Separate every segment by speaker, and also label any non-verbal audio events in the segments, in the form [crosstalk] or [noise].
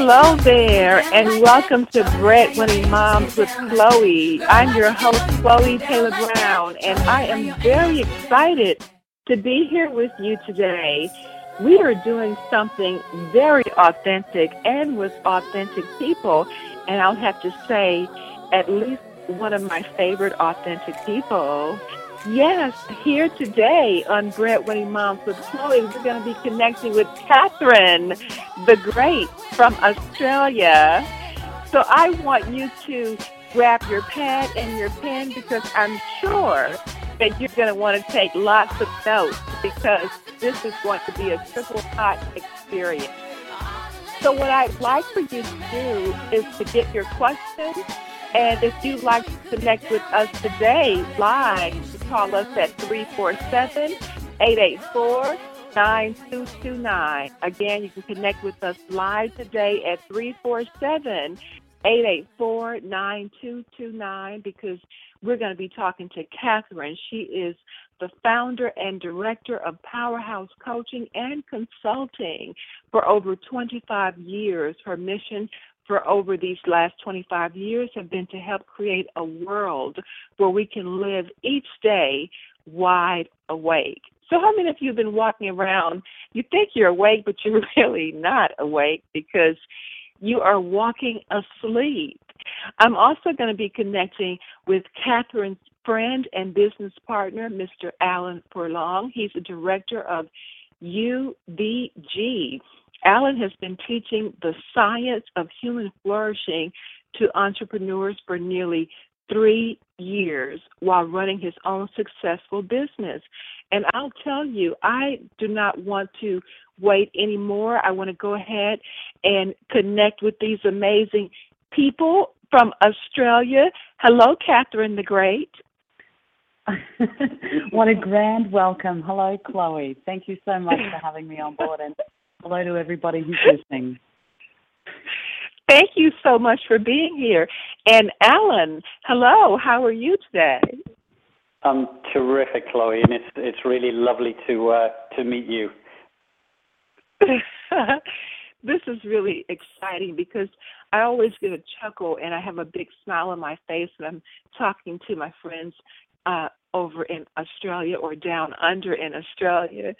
Speaker 1: Hello there, and welcome to Breadwinning Moms with Chloe. I'm your host, Chloe Taylor Brown, and I am very excited to be here with you today. We are doing something very authentic and with authentic people, and I'll have to say, at least one of my favorite authentic people. Yes, here today on Breadwinning Moms with Chloe, we're going to be connecting with Catherine the Great from Australia. So I want you to grab your pad and your pen because I'm sure that you're going to want to take lots of notes because this is going to be a triple hot experience. So what I'd like for you to do is to get your questions and if you'd like to connect with us today live, call us at 347 884 9229. Again, you can connect with us live today at 347 884 9229 because we're going to be talking to Catherine. She is the founder and director of Powerhouse Coaching and Consulting for over 25 years. Her mission for over these last 25 years have been to help create a world where we can live each day wide awake. So, how many of you have been walking around? You think you're awake, but you're [laughs] really not awake because you are walking asleep. I'm also going to be connecting with Catherine's friend and business partner, Mr. Alan Furlong. He's the director of UVG, Alan has been teaching the science of human flourishing to entrepreneurs for nearly three years while running his own successful business. And I'll tell you, I do not want to wait anymore. I want to go ahead and connect with these amazing people from Australia. Hello, Catherine the Great. [laughs]
Speaker 2: what a grand welcome. Hello, Chloe. Thank you so much for having me on board. And Hello to everybody who's listening.
Speaker 1: Thank you so much for being here. And Alan, hello, how are you today?
Speaker 3: I'm terrific, Chloe, and it's it's really lovely to uh, to meet you. [laughs]
Speaker 1: this is really exciting because I always get a chuckle and I have a big smile on my face when I'm talking to my friends uh, over in Australia or down under in Australia.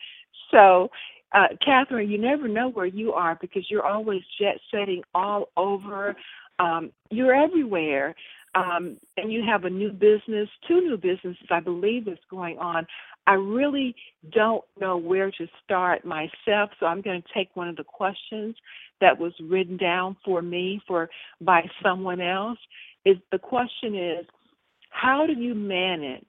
Speaker 1: So uh, Catherine, you never know where you are because you're always jet setting all over. Um, you're everywhere. Um, and you have a new business, two new businesses, I believe, is going on. I really don't know where to start myself, so I'm going to take one of the questions that was written down for me for by someone else. Is the question is, how do you manage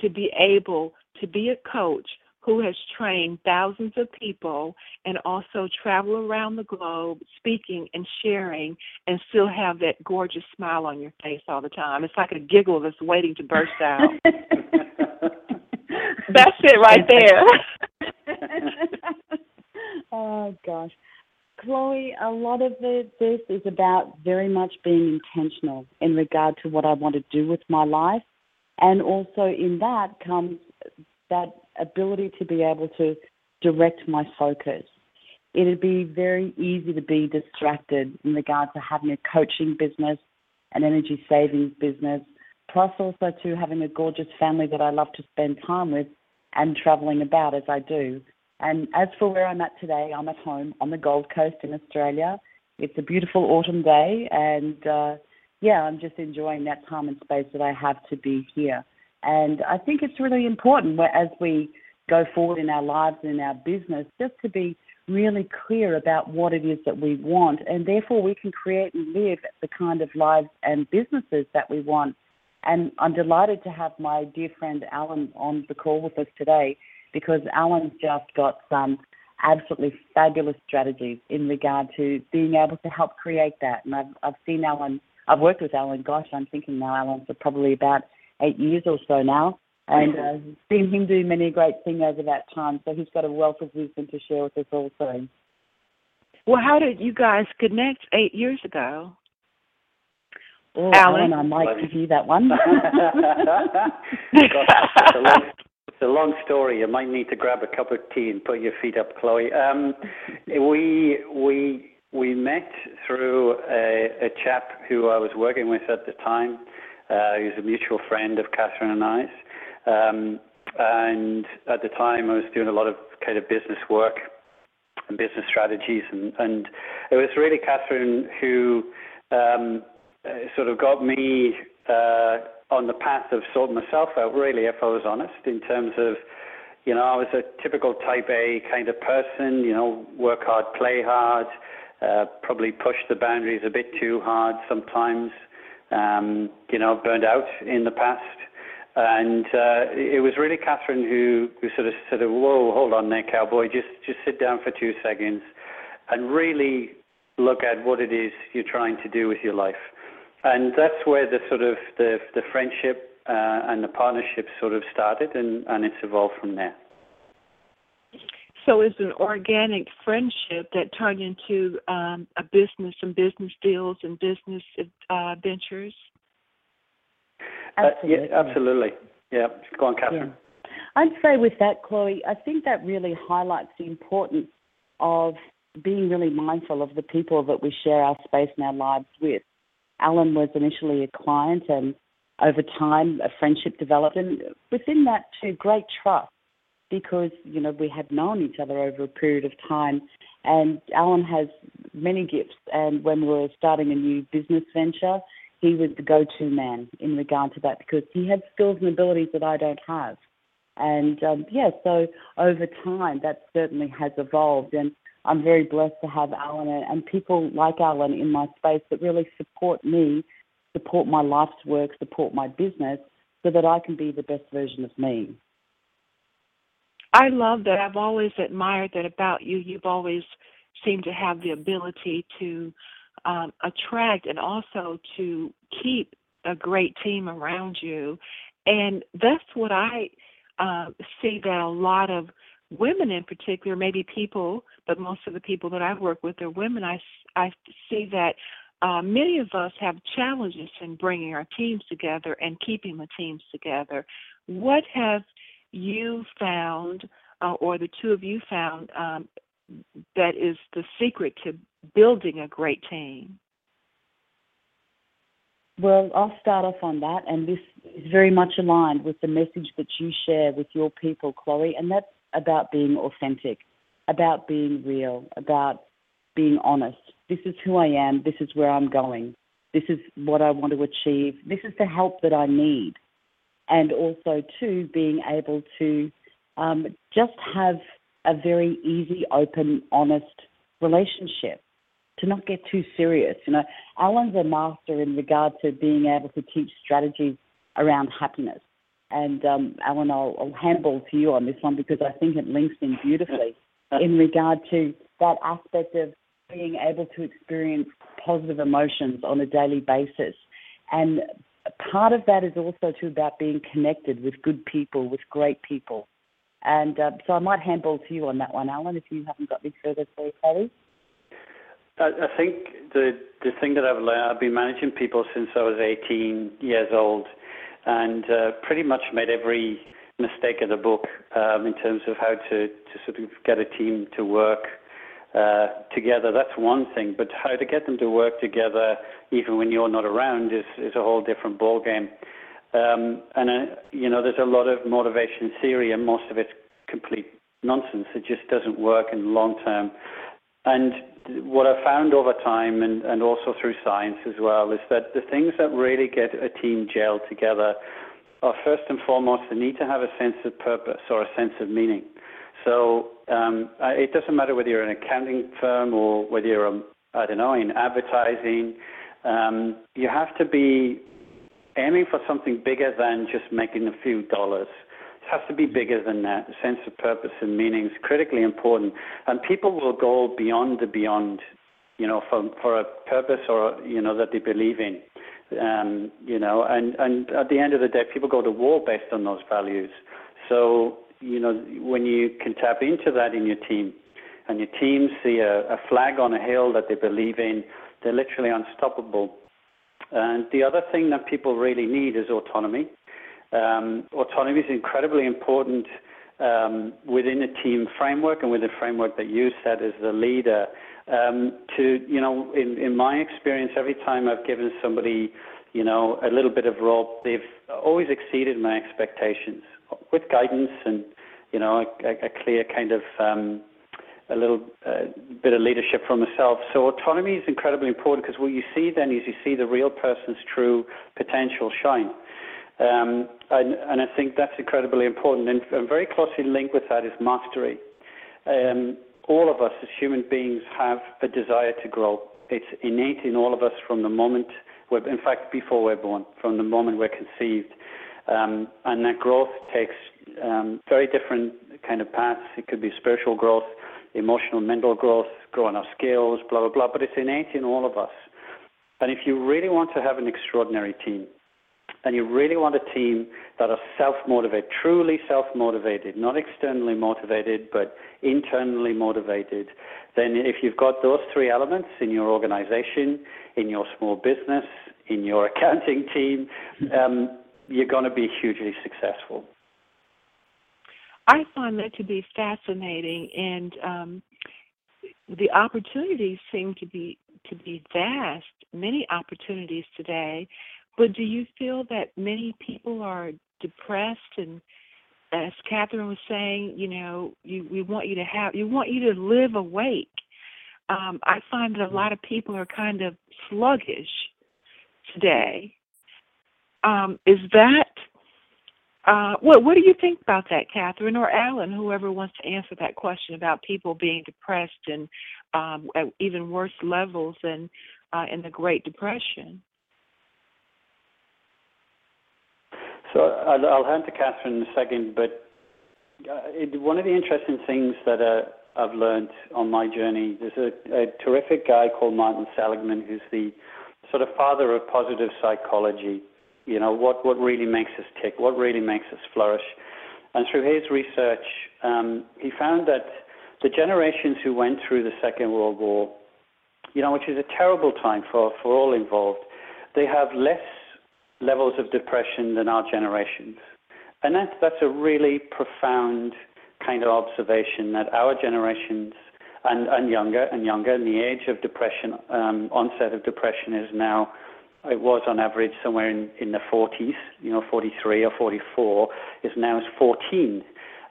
Speaker 1: to be able to be a coach who has trained thousands of people and also travel around the globe speaking and sharing and still have that gorgeous smile on your face all the time. It's like a giggle that's waiting to burst out. [laughs] that's it right there. [laughs]
Speaker 2: oh gosh. Chloe, a lot of it, this is about very much being intentional in regard to what I want to do with my life. And also in that comes that ability to be able to direct my focus. It'd be very easy to be distracted in regard to having a coaching business, an energy savings business, plus also to having a gorgeous family that I love to spend time with and traveling about as I do. And as for where I'm at today, I'm at home on the Gold Coast in Australia. It's a beautiful autumn day, and uh, yeah, I'm just enjoying that time and space that I have to be here. And I think it's really important as we go forward in our lives and in our business just to be really clear about what it is that we want. And therefore, we can create and live the kind of lives and businesses that we want. And I'm delighted to have my dear friend Alan on the call with us today because Alan's just got some absolutely fabulous strategies in regard to being able to help create that. And I've, I've seen Alan, I've worked with Alan, gosh, I'm thinking now Alan for probably about eight years or so now, and uh, seen him do many great things over that time. So he's got a wealth of wisdom to share with us also.
Speaker 1: Well, how did you guys connect eight years ago?
Speaker 2: Oh, Alan, Alan I might give you that one.
Speaker 3: it's, a long, it's a long story. You might need to grab a cup of tea and put your feet up, Chloe. Um, we we we met through a, a chap who I was working with at the time. Uh, he was a mutual friend of Catherine and I's. Um, and at the time, I was doing a lot of kind of business work and business strategies, and, and it was really Catherine who um, uh, sort of got me uh, on the path of sorting myself out. Really, if I was honest, in terms of you know, I was a typical type A kind of person, you know, work hard, play hard, uh, probably push the boundaries a bit too hard sometimes, um, you know, burned out in the past. And uh, it was really Catherine who, who sort of said, "Whoa, hold on there, cowboy. Just just sit down for two seconds, and really look at what it is you're trying to do with your life." And that's where the sort of the the friendship uh, and the partnership sort of started, and and it's evolved from there.
Speaker 1: So it's an organic friendship that turned into um, a business, some business deals and business uh, ventures.
Speaker 2: Absolutely.
Speaker 3: Uh, yeah, absolutely. Yeah, go on, Catherine.
Speaker 2: Yeah. I'd say with that, Chloe, I think that really highlights the importance of being really mindful of the people that we share our space and our lives with. Alan was initially a client, and over time, a friendship developed, and within that, too, great trust because you know we had known each other over a period of time. And Alan has many gifts, and when we were starting a new business venture, he was the go-to man in regard to that because he had skills and abilities that I don't have. And um, yeah, so over time, that certainly has evolved, and I'm very blessed to have Alan and people like Alan in my space that really support me, support my life's work, support my business, so that I can be the best version of me.
Speaker 1: I love that. I've always admired that about you. You've always seemed to have the ability to um, attract and also to keep a great team around you. And that's what I uh, see that a lot of women in particular, maybe people, but most of the people that I work with are women. I, I see that uh, many of us have challenges in bringing our teams together and keeping the teams together. What have you found, uh, or the two of you found, um, that is the secret to building a great team?
Speaker 2: Well, I'll start off on that, and this is very much aligned with the message that you share with your people, Chloe, and that's about being authentic, about being real, about being honest. This is who I am, this is where I'm going, this is what I want to achieve, this is the help that I need and also too being able to um, just have a very easy, open, honest relationship. To not get too serious, you know. Alan's a master in regard to being able to teach strategies around happiness. And um, Alan, I'll, I'll handball to you on this one because I think it links in beautifully [laughs] in regard to that aspect of being able to experience positive emotions on a daily basis and part of that is also too about being connected with good people, with great people. And uh, so I might handball to you on that one, Alan, if you haven't got any further to say,
Speaker 3: I, I think the the thing that I've learned, I've been managing people since I was 18 years old, and uh, pretty much made every mistake in the book um, in terms of how to, to sort of get a team to work uh, together. That's one thing, but how to get them to work together, even when you're not around, is is a whole different ballgame. Um, and uh, you know, there's a lot of motivation theory, and most of it's complete nonsense. It just doesn't work in the long term. And what I've found over time, and, and also through science as well, is that the things that really get a team gel together are first and foremost the need to have a sense of purpose or a sense of meaning. So um, it doesn't matter whether you're an accounting firm or whether you're, a, I don't know, in advertising. Um, you have to be aiming for something bigger than just making a few dollars. It has to be bigger than that. Sense of purpose and meaning is critically important, and people will go beyond the beyond, you know, for for a purpose or you know that they believe in. Um, you know, and and at the end of the day, people go to war based on those values. So know, when you can tap into that in your team, and your team see a, a flag on a hill that they believe in, they're literally unstoppable. And the other thing that people really need is autonomy. Um, autonomy is incredibly important um, within a team framework and within the framework that you set as the leader. Um, to you know, in in my experience, every time I've given somebody you know a little bit of rope, they've always exceeded my expectations with guidance and you know a, a clear kind of um, a little uh, bit of leadership from myself. So autonomy is incredibly important because what you see then is you see the real person's true potential shine. Um, and, and, I think that's incredibly important. And, and, very closely linked with that is mastery. Um, all of us as human beings have a desire to grow. It's innate in all of us from the moment, we're, in fact, before we're born, from the moment we're conceived. Um, and that growth takes um, very different kind of paths. It could be spiritual growth, emotional, mental growth, growing our skills, blah, blah, blah. But it's innate in all of us. And if you really want to have an extraordinary team, and you really want a team that are self-motivated, truly self-motivated, not externally motivated, but internally motivated, then if you've got those three elements in your organization, in your small business, in your [laughs] accounting team, um, you're going to be hugely successful.
Speaker 1: I find that to be fascinating, and um, the opportunities seem to be to be vast. Many opportunities today, but do you feel that many people are depressed and as Catherine was saying, you know, you we want you to have you want you to live awake. Um, I find that a lot of people are kind of sluggish today. Um, is that uh, what what do you think about that, Catherine or Alan? Whoever wants to answer that question about people being depressed and um, at even worse levels than uh, in the Great Depression.
Speaker 3: So I'll, I'll hand to Catherine in a second, but uh, it, one of the interesting things that uh, I've learned on my journey, there's a, a terrific guy called Martin Seligman, who's the sort of father of positive psychology. You know, what, what really makes us tick, what really makes us flourish. And through his research, um, he found that the generations who went through the Second World War, you know, which is a terrible time for, for all involved, they have less levels of depression than our generations. And that's, that's a really profound kind of observation that our generations and, and younger and younger, and the age of depression, um, onset of depression is now, it was on average somewhere in, in the 40s, you know, 43 or 44, is now is 14.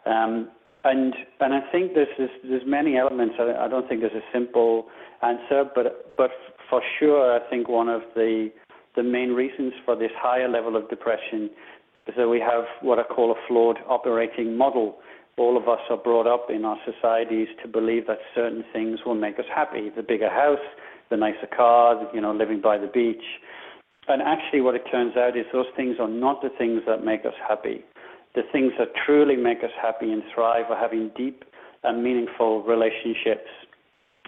Speaker 3: Um, and and I think there's there's, there's many elements. I, I, don't think there's a simple answer, but but for sure, I think one of the the main reasons for this higher level of depression is that we have what I call a flawed operating model. All of us are brought up in our societies to believe that certain things will make us happy. The bigger house, the nicer car, you know, living by the beach. And actually what it turns out is those things are not the things that make us happy. The things that truly make us happy and thrive are having deep and meaningful relationships,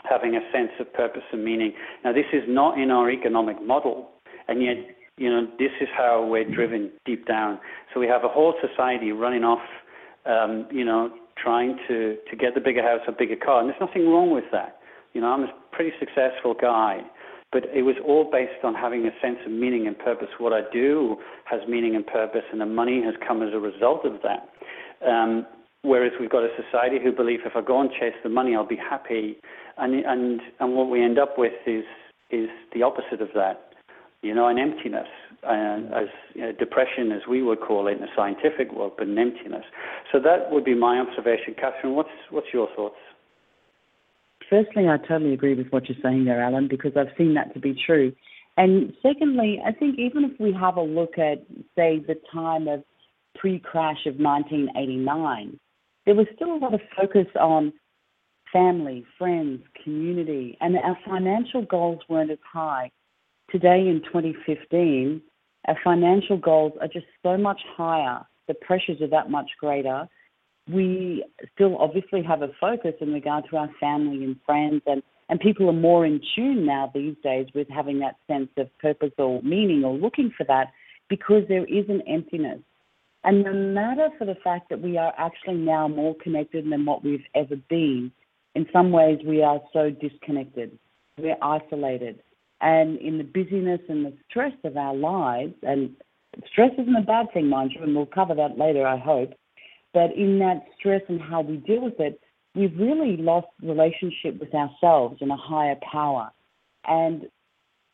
Speaker 3: having a sense of purpose and meaning. Now, this is not in our economic model. And yet, you know, this is how we're driven deep down. So we have a whole society running off, um, you know, trying to, to get the bigger house or bigger car. And there's nothing wrong with that. You know, I'm a pretty successful guy. But it was all based on having a sense of meaning and purpose. What I do has meaning and purpose, and the money has come as a result of that. Um, whereas we've got a society who believe if I go and chase the money, I'll be happy, and and and what we end up with is is the opposite of that you know, an emptiness, uh, as you know, depression, as we would call it in the scientific world, but an emptiness. So that would be my observation. Catherine, what's what's your thoughts?
Speaker 2: Firstly, I totally agree with what you're saying there, Alan, because I've seen that to be true. And secondly, I think even if we have a look at, say, the time of pre-crash of 1989, there was still a lot of focus on family, friends, community, and our financial goals weren't as high today in 2015, our financial goals are just so much higher. The pressures are that much greater. We still obviously have a focus in regard to our family and friends, and, and people are more in tune now these days with having that sense of purpose or meaning or looking for that because there is an emptiness. And no matter for the fact that we are actually now more connected than what we've ever been, in some ways we are so disconnected. We're isolated. And in the busyness and the stress of our lives, and stress isn't a bad thing, mind you, and we'll cover that later, I hope. But in that stress and how we deal with it, we've really lost relationship with ourselves and a higher power. And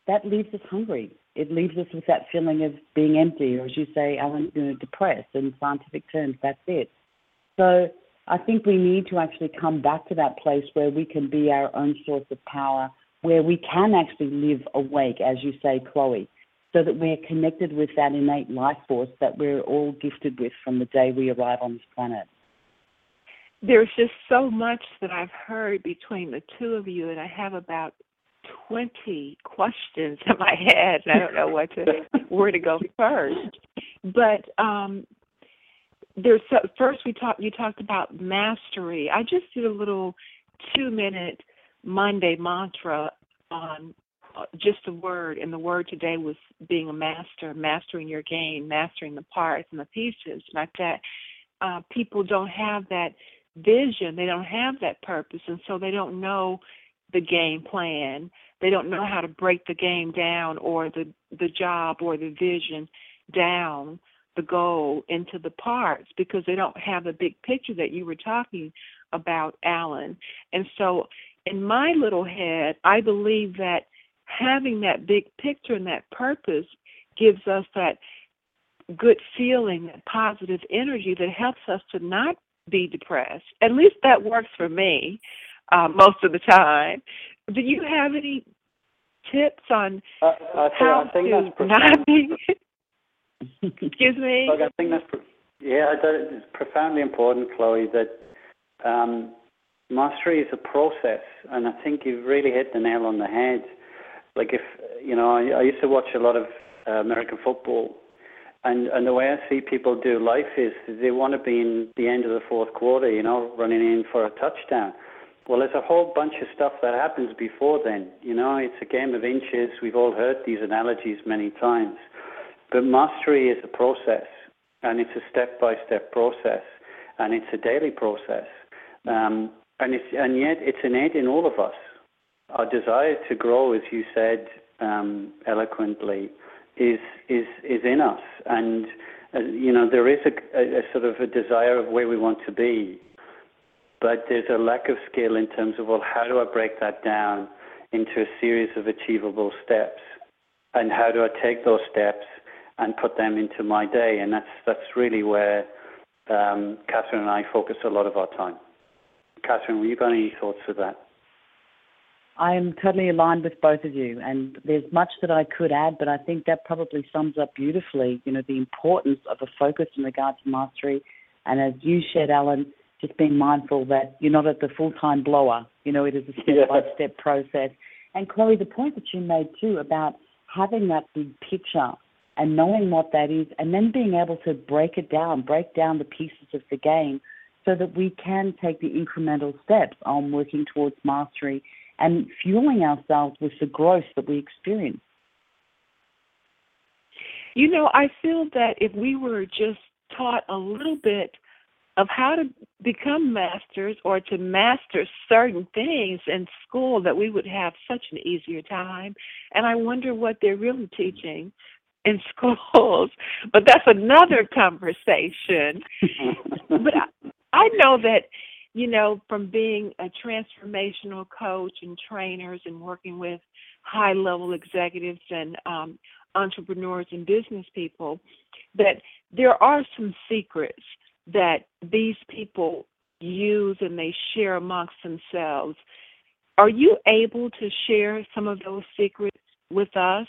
Speaker 2: that leaves us hungry. It leaves us with that feeling of being empty, or as you say, Alan, you know, depressed. In scientific terms, that's it. So I think we need to actually come back to that place where we can be our own source of power, where we can actually live awake, as you say, Chloe, so that we're connected with that innate life force that we're all gifted with from the day we arrive on this planet.
Speaker 1: There's just so much that I've heard between the two of you, and I have about 20 questions in my head, I don't know what to where to go first. But um, there's so, first we talked. You talked about mastery. I just did a little two-minute Monday mantra on just a word, and the word today was being a master, mastering your game, mastering the parts and the pieces. Like that, uh, people don't have that vision. They don't have that purpose, and so they don't know the game plan. They don't know how to break the game down or the the job or the vision down the goal into the parts because they don't have the big picture that you were talking about, Alan. And so in my little head, I believe that having that big picture and that purpose gives us that good feeling, that positive energy that helps us to not be depressed. At least that works for me uh, most of the time. Do you have any tips on
Speaker 3: uh, I
Speaker 1: how
Speaker 3: I think
Speaker 1: to not be? [laughs] Excuse me.
Speaker 3: Look, I think that's yeah, it's profoundly important, Chloe. That um, mastery is a process, and I think you've really hit the nail on the head. Like if you know, I, I used to watch a lot of uh, American football, and and the way I see people do life is they want to be in the end of the fourth quarter, you know, running in for a touchdown. Well, there's a whole bunch of stuff that happens before then. You know, it's a game of inches. We've all heard these analogies many times. But mastery is a process, and it's a step-by-step process, and it's a daily process. Um, and, it's, and yet it's innate in all of us. Our desire to grow, as you said um, eloquently, is, is, is in us. And, uh, you know, there is a, sort of a desire of where we want to be but there's a lack of skill in terms of well, how do I break that down into a series of achievable steps, and how do I take those steps and put them into my day? And that's that's really where um, Catherine and I focus a lot of our time. Catherine, have you got any thoughts of that?
Speaker 2: I am totally aligned with both of you, and there's much that I could add, but I think that probably sums up beautifully, you know, the importance of a focus in regard to mastery. And as you shared, Alan, just being mindful that you're not at the full time blower. You know, it is a step by step process. And Chloe, the point that you made too about having that big picture and knowing what that is, and then being able to break it down, break down the pieces of the game so that we can take the incremental steps on working towards mastery and fueling ourselves with the growth that we experience.
Speaker 1: You know, I feel that if we were just taught a little bit of how to become masters or to master certain things in school that we would have such an easier time. And I wonder what they're really teaching in [laughs] schools. But that's another conversation. [laughs] but I, I know that, you know, from being a transformational coach and trainers and working with high level executives and um, entrepreneurs and business people, that there are some secrets that these people use and they share amongst themselves. Are you able to share some of those secrets with us?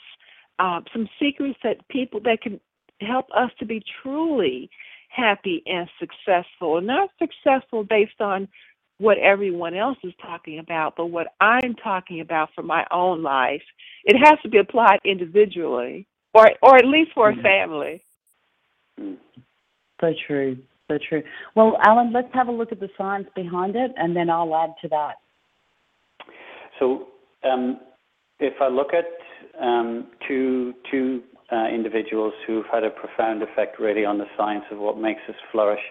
Speaker 1: Uh, some secrets that people that can help us to be truly happy and successful, And not successful based on what everyone else is talking about, but what I'm talking about for my own life. It has to be applied individually, or or at least for a mm-hmm. family.
Speaker 2: So true so true. Well, Alan, let's have a look at the science behind it, and then I'll add to that.
Speaker 3: So, um, if I look at um, two two individuals who've had a profound effect really on the science of what makes us flourish,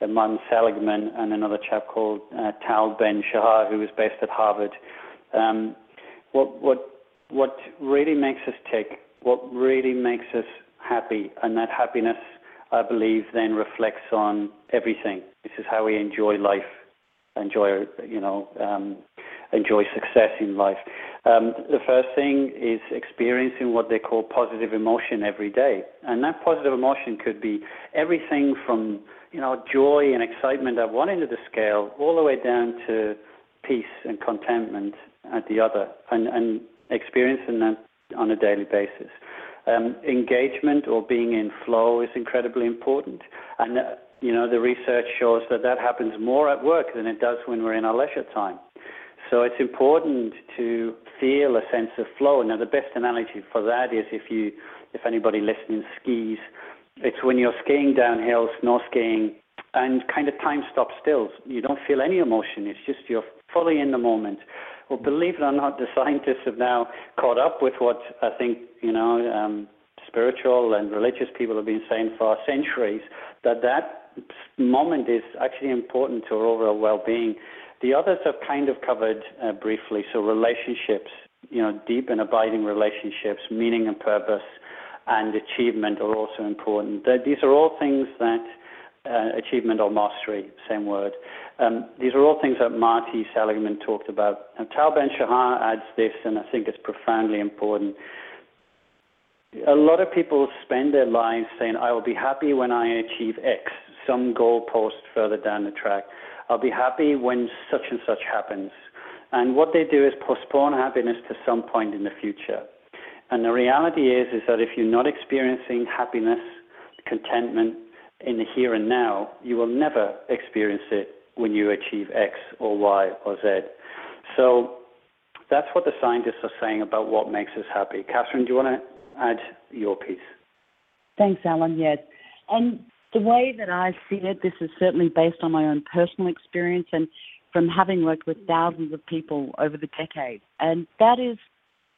Speaker 3: uh, Martin Seligman and another chap called uh, Tal Ben Shahar, who was based at Harvard. Um, what what what really makes us tick, what really makes us happy, and that happiness I believe, then reflects on everything. This is how we enjoy life. Uh, enjoy, you know, um, enjoy success in life. Um, the first thing is experiencing what they call positive emotion every day, and that positive emotion could be everything from you know joy and excitement at one end of the scale, all the way down to peace and contentment at the other, and, and experiencing that on a daily basis. Um, engagement or being in flow is incredibly important, and uh, you know the research shows that that happens more at work than it does when we're in our leisure time. So it's important to feel a sense of flow. Now, the best analogy for that is if you, if anybody listening skis, it's when you're skiing downhill, snow skiing, and kind of time stops still. You don't feel any emotion. It's just you're fully in the moment. Well, believe it or not, the scientists have now caught up with what I think you know um, spiritual and religious people have been saying for centuries. That that moment is actually important to our overall well-being. The others have kind of covered uh, briefly. So relationships, you know, deep and abiding relationships, meaning and purpose, and achievement are also important. These are all things that uh, achievement or mastery, same word. Um, these are all things that Marty Seligman talked about. Now, Tal Ben Shahar adds this, and I think it's profoundly important. A lot of people spend their lives saying, I will be happy when I achieve X, some goalpost further down the track. I'll be happy when such and such happens. And what they do is postpone happiness to some point in the future. And the reality is, is that if you're not experiencing happiness, contentment in the here and now, you will never experience it when you achieve X or Y or Z. So that's what the scientists are saying about what makes us happy. Catherine, do you want to add your piece?
Speaker 2: Thanks, Alan. Yes. And the way that I see it, this is certainly based on my own personal experience and from having worked with thousands of people over the decades. And that is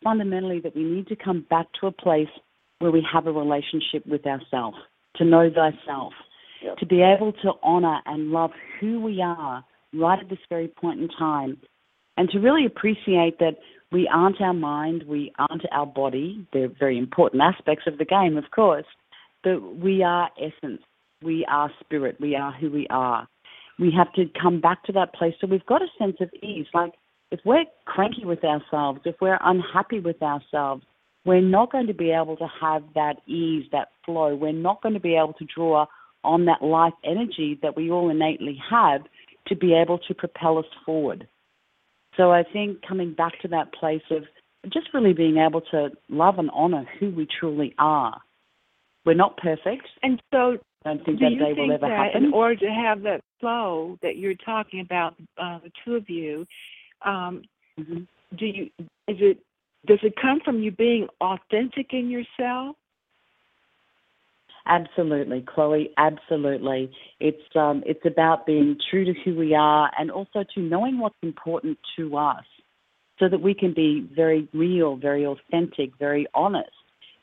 Speaker 2: fundamentally that we need to come back to a place where we have a relationship with ourselves, to know thyself, yep. to be able to honor and love who we are right at this very point in time, and to really appreciate that we aren't our mind, we aren't our body. They're very important aspects of the game, of course, but we are essence we are spirit, we are who we are. We have to come back to that place so we've got a sense of ease. Like if we're cranky with ourselves, if we're unhappy with ourselves, we're not going to be able to have that ease, that flow. We're not going to be able to draw on that life energy that we all innately have to be able to propel us forward. So I think coming back to that place of just really being able to love and honor who we truly are. We're not perfect.
Speaker 1: And so
Speaker 2: don't think
Speaker 1: Do
Speaker 2: that day will ever happen.
Speaker 1: In order to have that flow that you're talking about, uh, the two of you, um, mm-hmm. do you is it does it come from you being authentic in yourself?
Speaker 2: Absolutely, Chloe. Absolutely. It's um, it's about being true to who we are, and also to knowing what's important to us, so that we can be very real, very authentic, very honest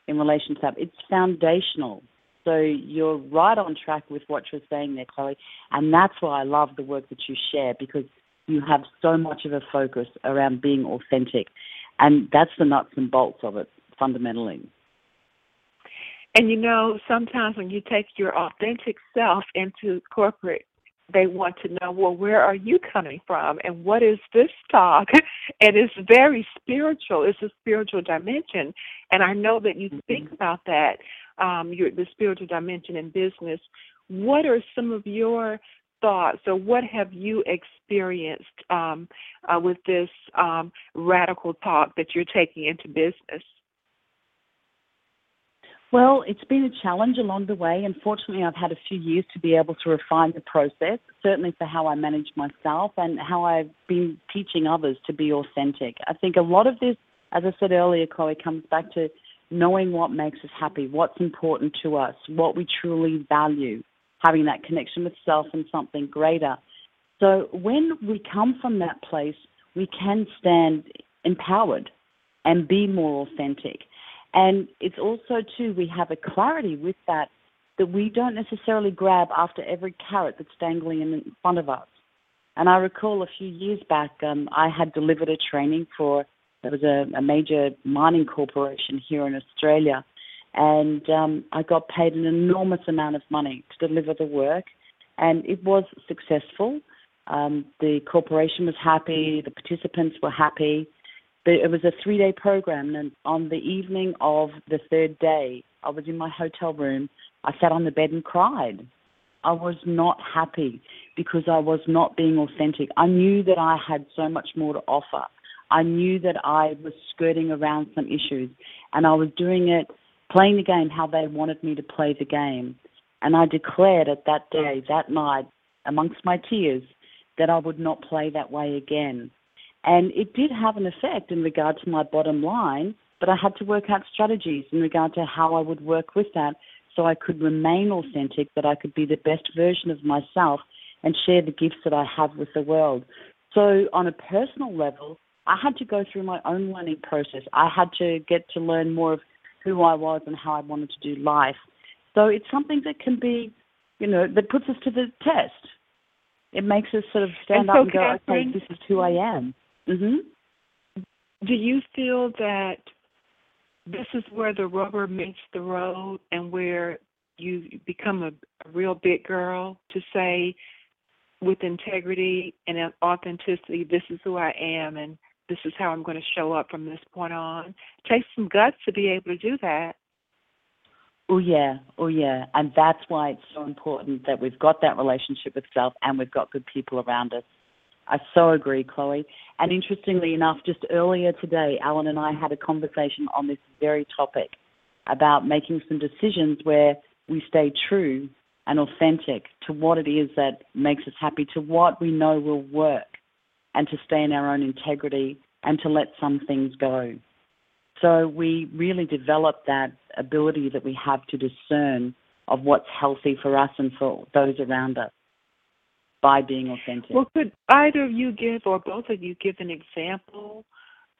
Speaker 2: in relation to that. It's foundational so you're right on track with what you're saying there, Chloe. And that's why I love the work that you share because you have so much of a focus around being authentic. And that's the nuts and bolts of it, fundamentally.
Speaker 1: And you know, sometimes when you take your authentic self into corporate, they want to know, well, where are you coming from? And what is this talk? [laughs] and it's very spiritual. It's a spiritual dimension. And I know that you speak mm-hmm. about that um, your, the spiritual dimension in business. What are some of your thoughts, or what have you experienced um, uh, with this um, radical talk that you're taking into business?
Speaker 2: Well, it's been a challenge along the way. Unfortunately, I've had a few years to be able to refine the process, certainly for how I manage myself and how I've been teaching others to be authentic. I think a lot of this, as I said earlier, Chloe, comes back to knowing what makes us happy, what's important to us, what we truly value, having that connection with self and something greater. So when we come from that place, we can stand empowered and be more authentic. And it's also, too, we have a clarity with that that we don't necessarily grab after every carrot that's dangling in front of us. And I recall a few years back, um, I had delivered a training for there was a, a major mining corporation here in Australia, and um, I got paid an enormous amount of money to deliver the work, and it was successful. Um, the corporation was happy, the participants were happy. But it was a three day program, and on the evening of the third day, I was in my hotel room. I sat on the bed and cried. I was not happy because I was not being authentic. I knew that I had so much more to offer. I knew that I was skirting around some issues, and I was doing it, playing the game how they wanted me to play the game. And I declared at that day, that night, amongst my tears, that I would not play that way again. And it did have an effect in regard to my bottom line, but I had to work out strategies in regard to how I would work with that so I could remain authentic, that I could be the best version of myself and share the gifts that I have with the world. So, on a personal level, I had to go through my own learning process. I had to get to learn more of who I was and how I wanted to do life. So it's something that can be, you know, that puts us to the test. It makes us sort of stand
Speaker 1: and
Speaker 2: up
Speaker 1: so
Speaker 2: and go,
Speaker 1: Catherine,
Speaker 2: okay, this is who I am. hmm
Speaker 1: Do you feel that this is where the rubber meets the road and where you become a, a real big girl to say with integrity and authenticity, this is who I am and this is how I'm going to show up from this point on. It takes some guts to be able to do that.
Speaker 2: Oh yeah, oh yeah, and that's why it's so important that we've got that relationship with self and we've got good people around us. I so agree, Chloe. And interestingly enough, just earlier today, Alan and I had a conversation on this very topic about making some decisions where we stay true and authentic to what it is that makes us happy, to what we know will work, and to stay in our own integrity and to let some things go. So we really develop that ability that we have to discern of what's healthy for us and for those around us by being authentic.
Speaker 1: Well, could either of you give, or both of you, give an example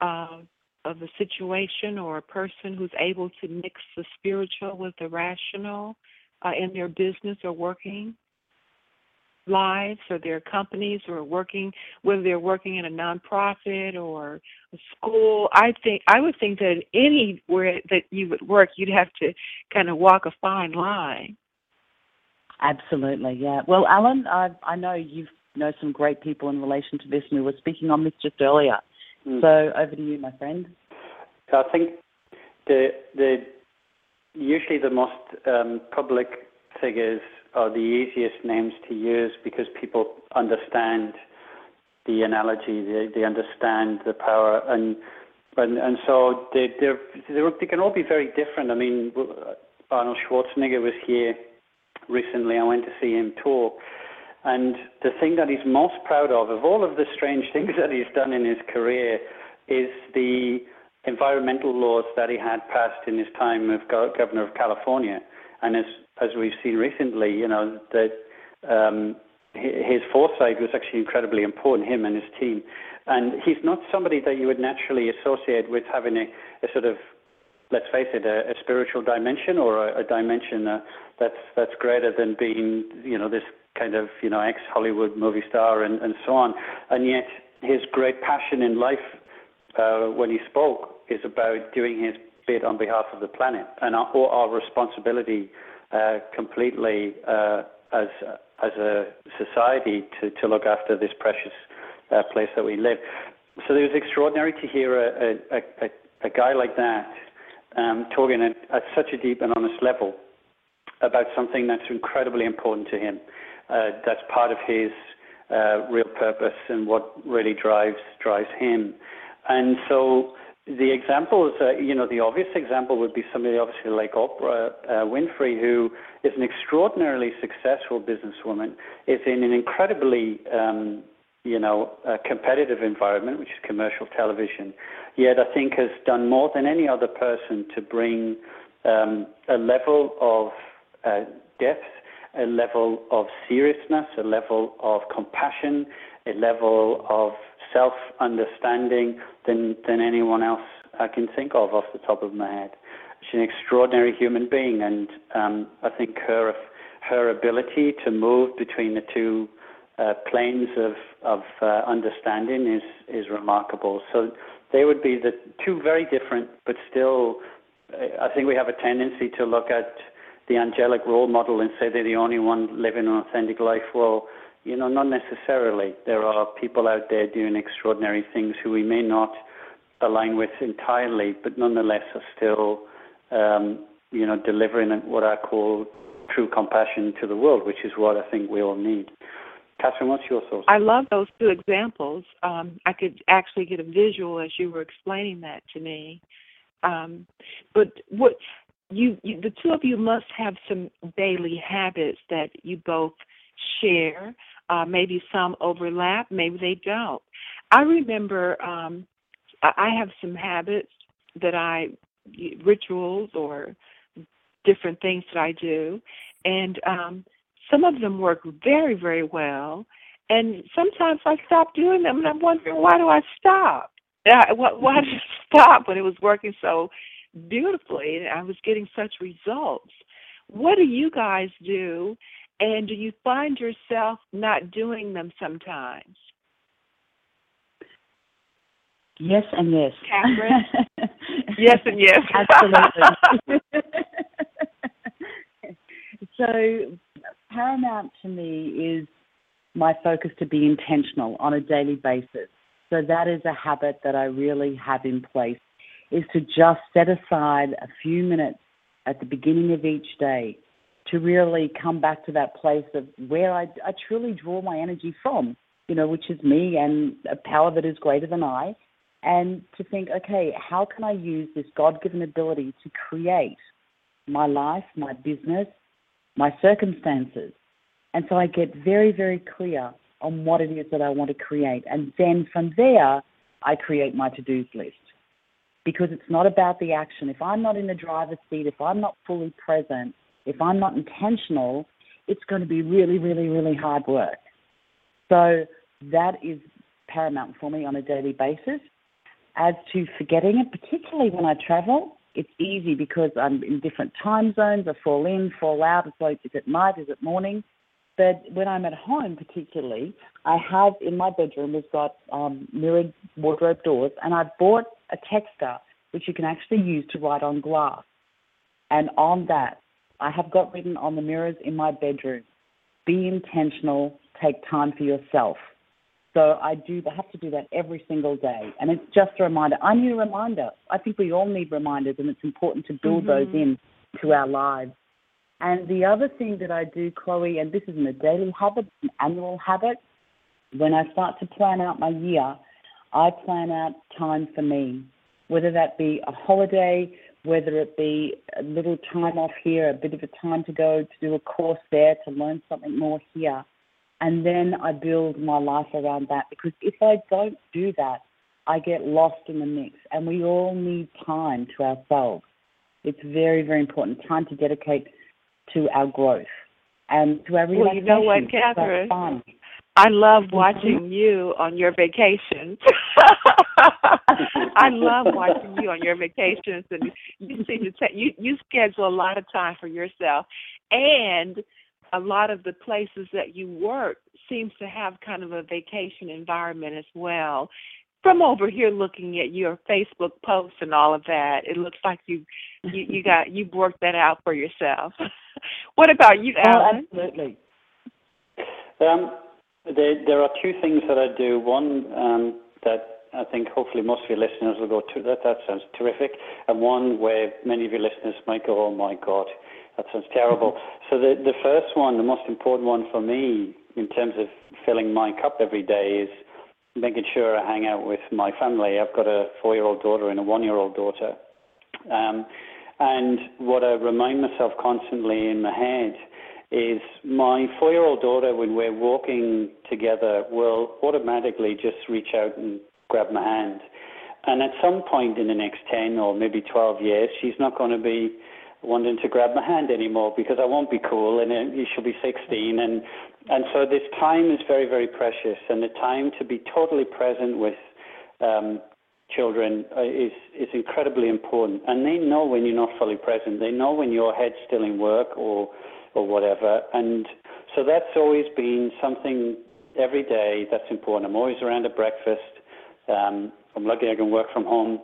Speaker 1: uh, of a situation or a person who's able to mix the spiritual with the rational uh, in their business or working? Lives or their companies or working whether they're working in a nonprofit or a school. I think i would think that anywhere that you would work you'd have to kind of walk a fine line.
Speaker 2: Absolutely yeah. Well alan i i know you know some great people in relation to this and we were speaking on this just earlier. Mm. so over to you my friend.
Speaker 3: I think the the usually the most um, public figures are the easiest names to use because people understand the analogy, they, they understand the power, and and, and so they they're, they're, they can all be very different. I mean, Arnold Schwarzenegger was here recently. I went to see him talk, and the thing that he's most proud of, of all of the strange [laughs] things that he's done in his career, is the environmental laws that he had passed in his time as governor of California. And as as we've seen recently, you know, that um, his foresight was actually incredibly important, him and his team. And he's not somebody that you would naturally associate with having a, a sort of, let's face it, a, a spiritual dimension or a, a dimension uh, that's that's greater than being, you know, this kind of, you know, ex-Hollywood movie star and, and so on. And yet, his great passion in life, uh, when he spoke, is about doing his bit on behalf of the planet and our, our responsibility uh, completely uh, as as a society to, to look after this precious uh, place that we live. So it was extraordinary to hear a, a, a, a guy like that um, talking at, at, such a deep and honest level about something that's incredibly important to him. Uh, that's part of his uh, real purpose and what really drives drives him. And so the examples, uh, you know, the obvious example would be somebody obviously like Oprah uh, Winfrey, who is an extraordinarily successful businesswoman, is in an incredibly, um, you know, competitive environment, which is commercial television. Yet I think has done more than any other person to bring um, a level of uh, depth, a level of seriousness, a level of compassion, a level of self understanding than, than anyone else I can think of off the top of my head. She's an extraordinary human being, and um, I think her her ability to move between the two uh, planes of of uh, understanding is is remarkable. So they would be the two very different, but still, I think we have a tendency to look at the angelic role model and say they're the only one living an authentic life. Well, You know, not necessarily. There are people out there doing extraordinary things who we may not align with entirely, but nonetheless are still, um, you know, delivering what I call true compassion to the world, which is what I think we all need. Catherine, what's your thoughts?
Speaker 1: I love those two examples. Um, I could actually get a visual as you were explaining that to me. Um, but what you, you, the two of you must have some daily habits that you both share. Uh, maybe some overlap, maybe they don't. I remember um, I have some habits that I rituals or different things that I do, and um, some of them work very, very well. And sometimes I stop doing them, and I'm wondering why do I stop? Uh, why, why did I [laughs] stop when it was working so beautifully and I was getting such results? What do you guys do? And do you find yourself not doing them sometimes?
Speaker 2: Yes and yes.
Speaker 1: Catherine? [laughs] yes and yes.
Speaker 2: Absolutely. [laughs] so, paramount to me is my focus to be intentional on a daily basis. So, that is a habit that I really have in place is to just set aside a few minutes at the beginning of each day to really come back to that place of where I, I truly draw my energy from, you know, which is me and a power that is greater than I and to think, okay, how can I use this God given ability to create my life, my business, my circumstances? And so I get very, very clear on what it is that I want to create. And then from there, I create my to dos list. Because it's not about the action. If I'm not in the driver's seat, if I'm not fully present, if I'm not intentional, it's going to be really, really, really hard work. So that is paramount for me on a daily basis. As to forgetting it, particularly when I travel, it's easy because I'm in different time zones. I fall in, fall out. It's like, is it night? Is it morning? But when I'm at home, particularly, I have in my bedroom, we've got um, mirrored wardrobe doors, and I've bought a texter which you can actually use to write on glass. And on that, I have got written on the mirrors in my bedroom be intentional, take time for yourself. So I do have to do that every single day. And it's just a reminder. I need a reminder. I think we all need reminders, and it's important to build mm-hmm. those in to our lives. And the other thing that I do, Chloe, and this isn't a daily habit, it's an annual habit. When I start to plan out my year, I plan out time for me, whether that be a holiday, whether it be a little time off here, a bit of a time to go to do a course there, to learn something more here and then I build my life around that because if I don't do that, I get lost in the mix. And we all need time to ourselves. It's very, very important time to dedicate to our growth and to our relaxation.
Speaker 1: Well, you know what, Catherine? I love watching you on your vacations. [laughs] I love watching you on your vacations, and you seem to take you you schedule a lot of time for yourself, and a lot of the places that you work seems to have kind of a vacation environment as well. From over here looking at your Facebook posts and all of that, it looks like you you, you [laughs] got you worked that out for yourself. [laughs] what about you,
Speaker 2: oh,
Speaker 1: Alan?
Speaker 2: Oh, absolutely.
Speaker 3: Um, there, there are two things that I do. One um, that I think hopefully most of your listeners will go to that. That sounds terrific. And one where many of your listeners might go, "Oh my God, that sounds terrible. So the the first one, the most important one for me in terms of filling my cup every day is making sure I hang out with my family. I've got a four-year-old daughter and a one-year-old daughter, um, and what I remind myself constantly in my head is my four-year-old daughter, when we're walking together, will automatically just reach out and grab my hand. And at some point in the next 10 or maybe 12 years, she's not going to be wanting to grab my hand anymore because I won't be cool and she'll be 16 and and so this time is very very precious. And the time to be totally present with um, children uh, is is incredibly important. And they know when you're not fully present. They know when your head's still in work or or whatever and so that's always been something every day that's important I'm always around at breakfast um, I'm lucky I can work from home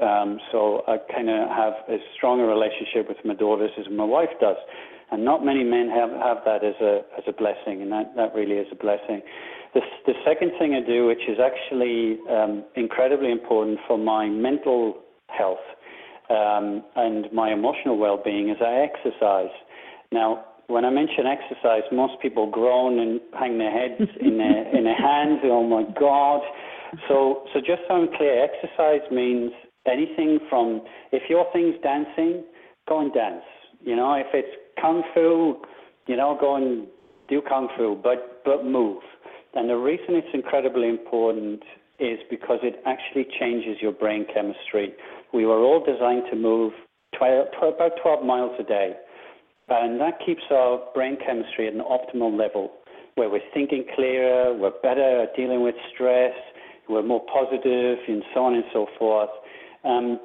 Speaker 3: um, so I kind of have a relationship with my daughters as my wife does. and not many men have have that as a as a blessing, and that that really is a blessing. The the second thing I do, which is actually um, incredibly important for my mental health um, and my emotional well-being, is I exercise. Now, when I mention exercise, most people groan and hang their heads in their [laughs] in their hands. Oh my God! So so just so I'm clear, exercise means anything from if your thing's dancing, go and dance. You know, if it's kung fu, you know, go and do kung fu, but but move. And the reason it's incredibly important is because it actually changes your brain chemistry. We were all designed to move 12, about 12 miles a day. And that keeps our brain chemistry at an optimal level where we're thinking clearer, we're better at dealing with stress, we're more positive, and so on and so forth. Um,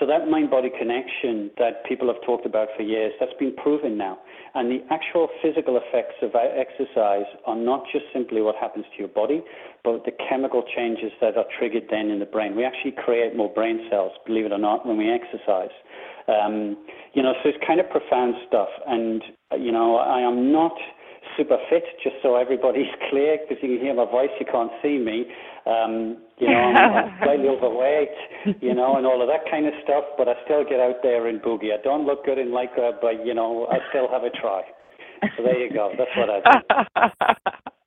Speaker 3: so that mind-body connection that people have talked about for years, that's been proven now. And the actual physical effects of exercise are not just simply what happens to your body, but the chemical changes that are triggered then in the brain. We actually create more brain cells, believe it or not, when we exercise. Um, you know, so it's kind of profound stuff. And, uh, you know, I am not super fit, just so everybody's [laughs] clear, because you can hear my voice, you can't see me. Um, you know, I'm, I'm [laughs] slightly overweight, you know, and all of that kind of stuff, but I still get out there and boogie. I don't look good in lycra, but, you know, I still have a try. So there you go. That's what I do. [laughs]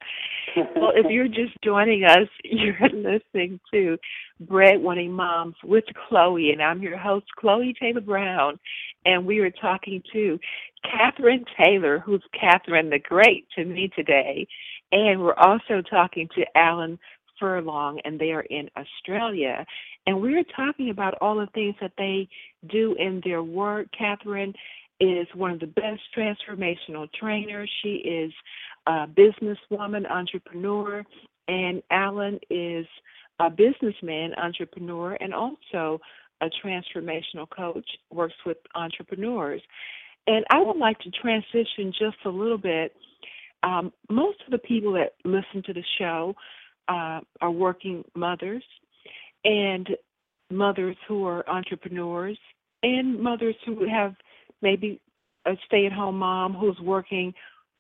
Speaker 1: well, if you're just joining us, [laughs] you're listening to Breadwinning Moms with Chloe, and I'm your host, Chloe Taylor Brown, and we are talking to Catherine Taylor, who's Catherine the Great to me today, and we're also talking to Alan Furlong, and they are in Australia. And we're talking about all the things that they do in their work. Catherine is one of the best transformational trainers. She is a businesswoman, entrepreneur, and Alan is a businessman, entrepreneur, and also a transformational coach, works with entrepreneurs. And I would like to transition just a little bit. Um, most of the people that listen to the show uh, are working mothers and mothers who are entrepreneurs and mothers who have maybe a stay at home mom who's working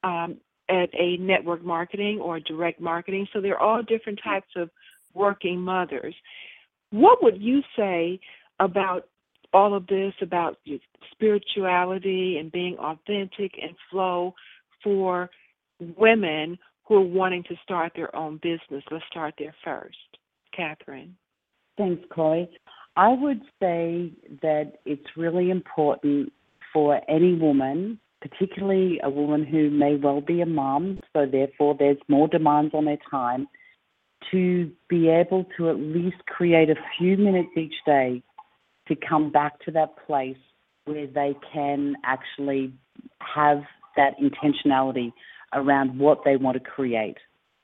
Speaker 1: um, at a network marketing or direct marketing. So they're all different types of working mothers. What would you say about all of this, about spirituality and being authentic and flow for women who are wanting to start their own business. Let's start there first. Catherine.
Speaker 2: Thanks, Chloe. I would say that it's really important for any woman, particularly a woman who may well be a mom, so therefore there's more demands on their time, to be able to at least create a few minutes each day to come back to that place where they can actually have that intentionality around what they want to create,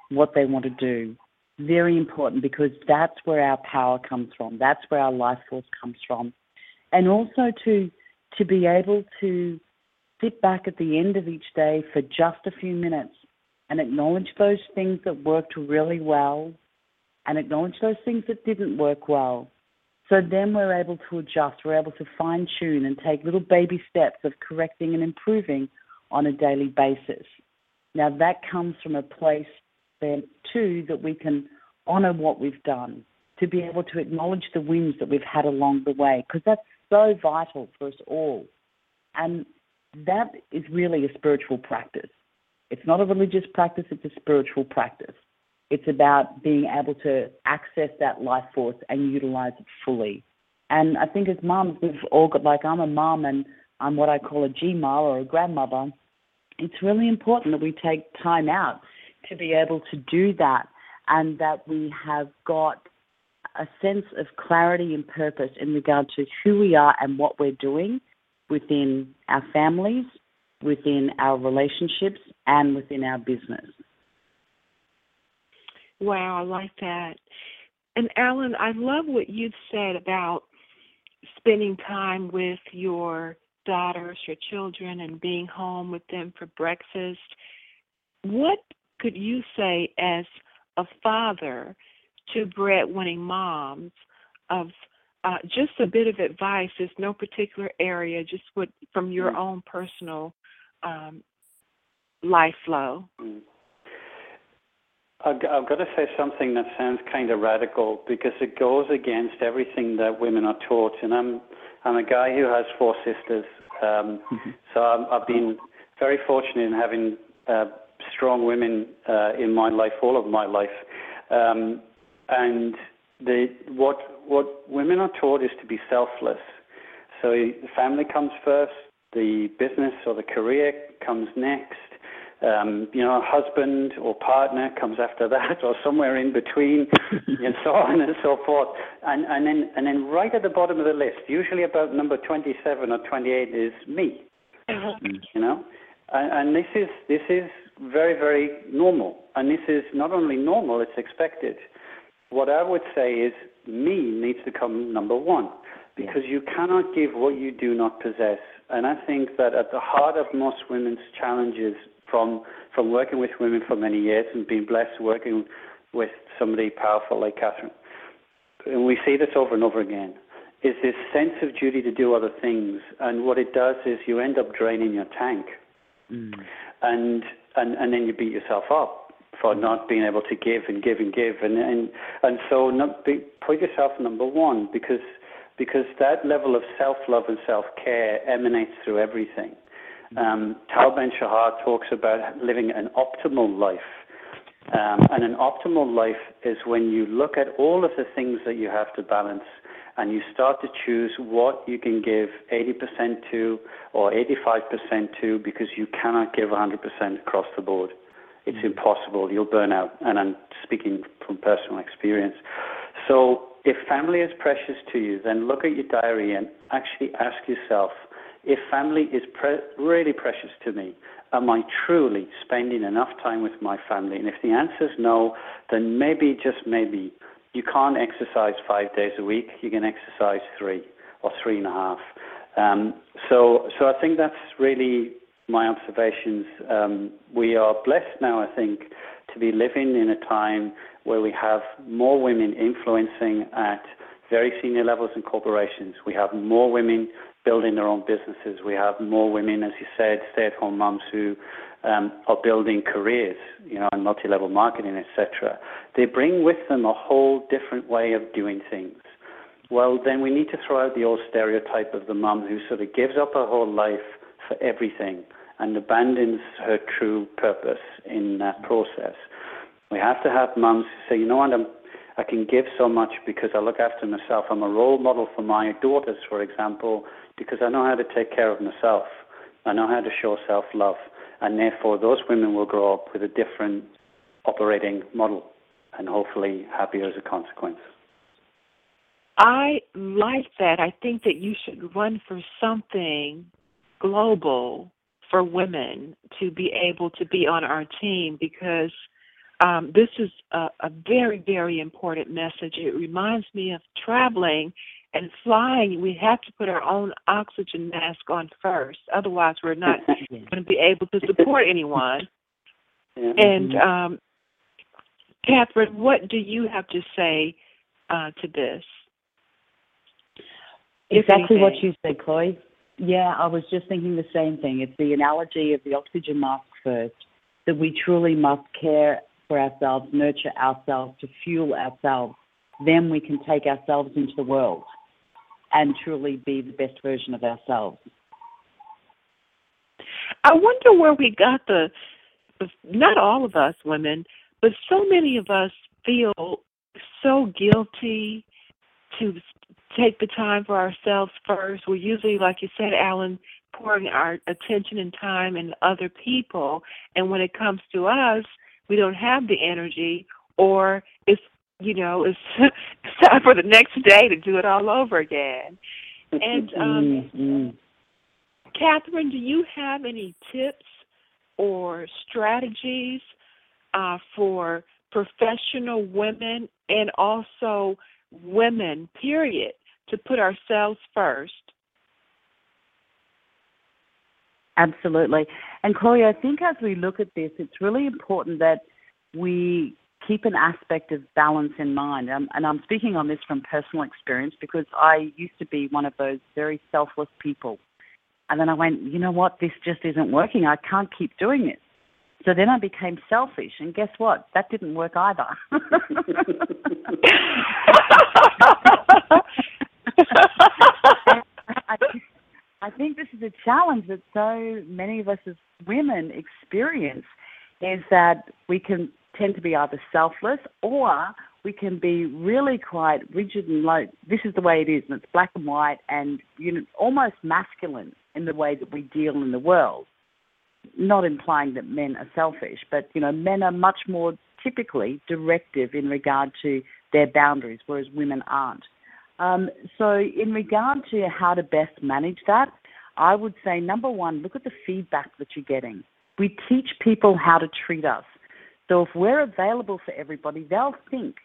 Speaker 2: what they want to do. Very important because that's where our power comes from. That's where our life force comes from. And also to to be able to sit back at the end of each day for just a few minutes and acknowledge those things that worked really well and acknowledge those things that didn't work well. So then we're able to adjust, we're able to fine tune and take little baby steps of correcting and improving on a daily basis. Now that comes from a place then too that we can honor what we've done, to be able to acknowledge the wins that we've had along the way, because that's so vital for us all. And that is really a spiritual practice. It's not a religious practice, it's a spiritual practice. It's about being able to access that life force and utilize it fully. And I think as moms, we've all got, like, I'm a mom and I'm what I call a G MA or a grandmother it's really important that we take time out to be able to do that and that we have got a sense of clarity and purpose in regard to who we are and what we're doing within our families, within our relationships, and within our business.
Speaker 1: Wow, I like that. And Alan, I love what you've said about spending time with your daughters, your children, and being home with them for breakfast. What could you say as a father to breadwinning moms of uh, just a bit of advice? There's no particular area, just what from your mm. own personal um, life flow? Mm.
Speaker 3: I've, got to say something that sounds kind of radical because it goes against everything that women are taught. And I'm I'm a guy who has four sisters, um, mm-hmm. so i have been very fortunate in having uh, strong women uh, in my life, all of my life. Um, and the what what women are taught is to be selfless. So the family comes first, the business or the career comes next. Um, you know, a husband or partner comes after that, or somewhere in between, [laughs] and so on and so forth. And, and then, and then, right at the bottom of the list, usually about number 27 or 28, is me. Mm-hmm. You know, and, and this is this is very very normal, and this is not only normal; it's expected. What I would say is, me needs to come number one because you cannot give what you do not possess. And I think that at the heart of most women's challenges from from working with women for many years and being blessed working with somebody powerful like Catherine, and we see this over and over again, is this sense of duty to do other things. And what it does is you end up draining your tank. Mm. And, and and then you beat yourself up for not being able to give and give and give and and and so not be, put yourself number one because because that level of self love and self care emanates through everything. Um, Tal Ben Shahar talks about living an optimal life. Um, and an optimal life is when you look at all of the things that you have to balance and you start to choose what you can give 80% to or 85% to because you cannot give 100% across the board. It's impossible. You'll burn out. And I'm speaking from personal experience. So if family is precious to you, then look at your diary and actually ask yourself, if family is pre- really precious to me, am I truly spending enough time with my family? And if the answer is no, then maybe, just maybe, you can't exercise five days a week. You can exercise three or three and a half. Um, so, so I think that's really my observations. Um, we are blessed now, I think, to be living in a time where we have more women influencing at very senior levels in corporations. We have more women building their own businesses. We have more women, as you said, stay-at-home moms who um, are building careers, you know, in multi-level marketing, etc. They bring with them a whole different way of doing things. Well, then we need to throw out the old stereotype of the mum who sort of gives up her whole life for everything and abandons her true purpose in that process. We have to have mums who say, you know what, I'm, I can give so much because I look after myself. I'm a role model for my daughters, for example, because I know how to take care of myself. I know how to show self love. And therefore, those women will grow up with a different operating model and hopefully happier as a consequence.
Speaker 1: I like that. I think that you should run for something global for women to be able to be on our team because um, this is a, a very, very important message. It reminds me of traveling and flying. We have to put our own oxygen mask on first, otherwise, we're not [laughs] going to be able to support anyone. [laughs] Yeah. And um, Catherine, what do you have to say uh, to this?
Speaker 2: Exactly what you said, Chloe. Yeah, I was just thinking the same thing. It's the analogy of the oxygen mask first, that we truly must care for ourselves, nurture ourselves, to fuel ourselves. Then we can take ourselves into the world and truly be the best version of ourselves.
Speaker 1: I wonder where we got the, not all of us women, but so many of us feel so guilty to take the time for ourselves first. We're usually, like you said, Alan, pouring our attention and time in other people. And when it comes to us, we don't have the energy or it's you know it's, [laughs] it's time for the next day to do it all over again and [laughs] um mm-hmm. catherine do you have any tips or strategies uh, for professional women and also women period to put ourselves first
Speaker 2: Absolutely. And Chloe, I think as we look at this, it's really important that we keep an aspect of balance in mind. Um, and I'm speaking on this from personal experience because I used to be one of those very selfless people. And then I went, you know what? This just isn't working. I can't keep doing this. So then I became selfish, and guess what? That didn't work either. [laughs] [laughs] I, I think this is a challenge that so many of us as women experience is that we can tend to be either selfless or we can be really quite rigid and like this is the way it is and it's black and white and you know almost masculine in the way that we deal in the world. Not implying that men are selfish but you know men are much more typically directive in regard to their boundaries whereas women aren't um, so in regard to how to best manage that i would say number one look at the feedback that you're getting we teach people how to treat us so if we're available for everybody, they'll think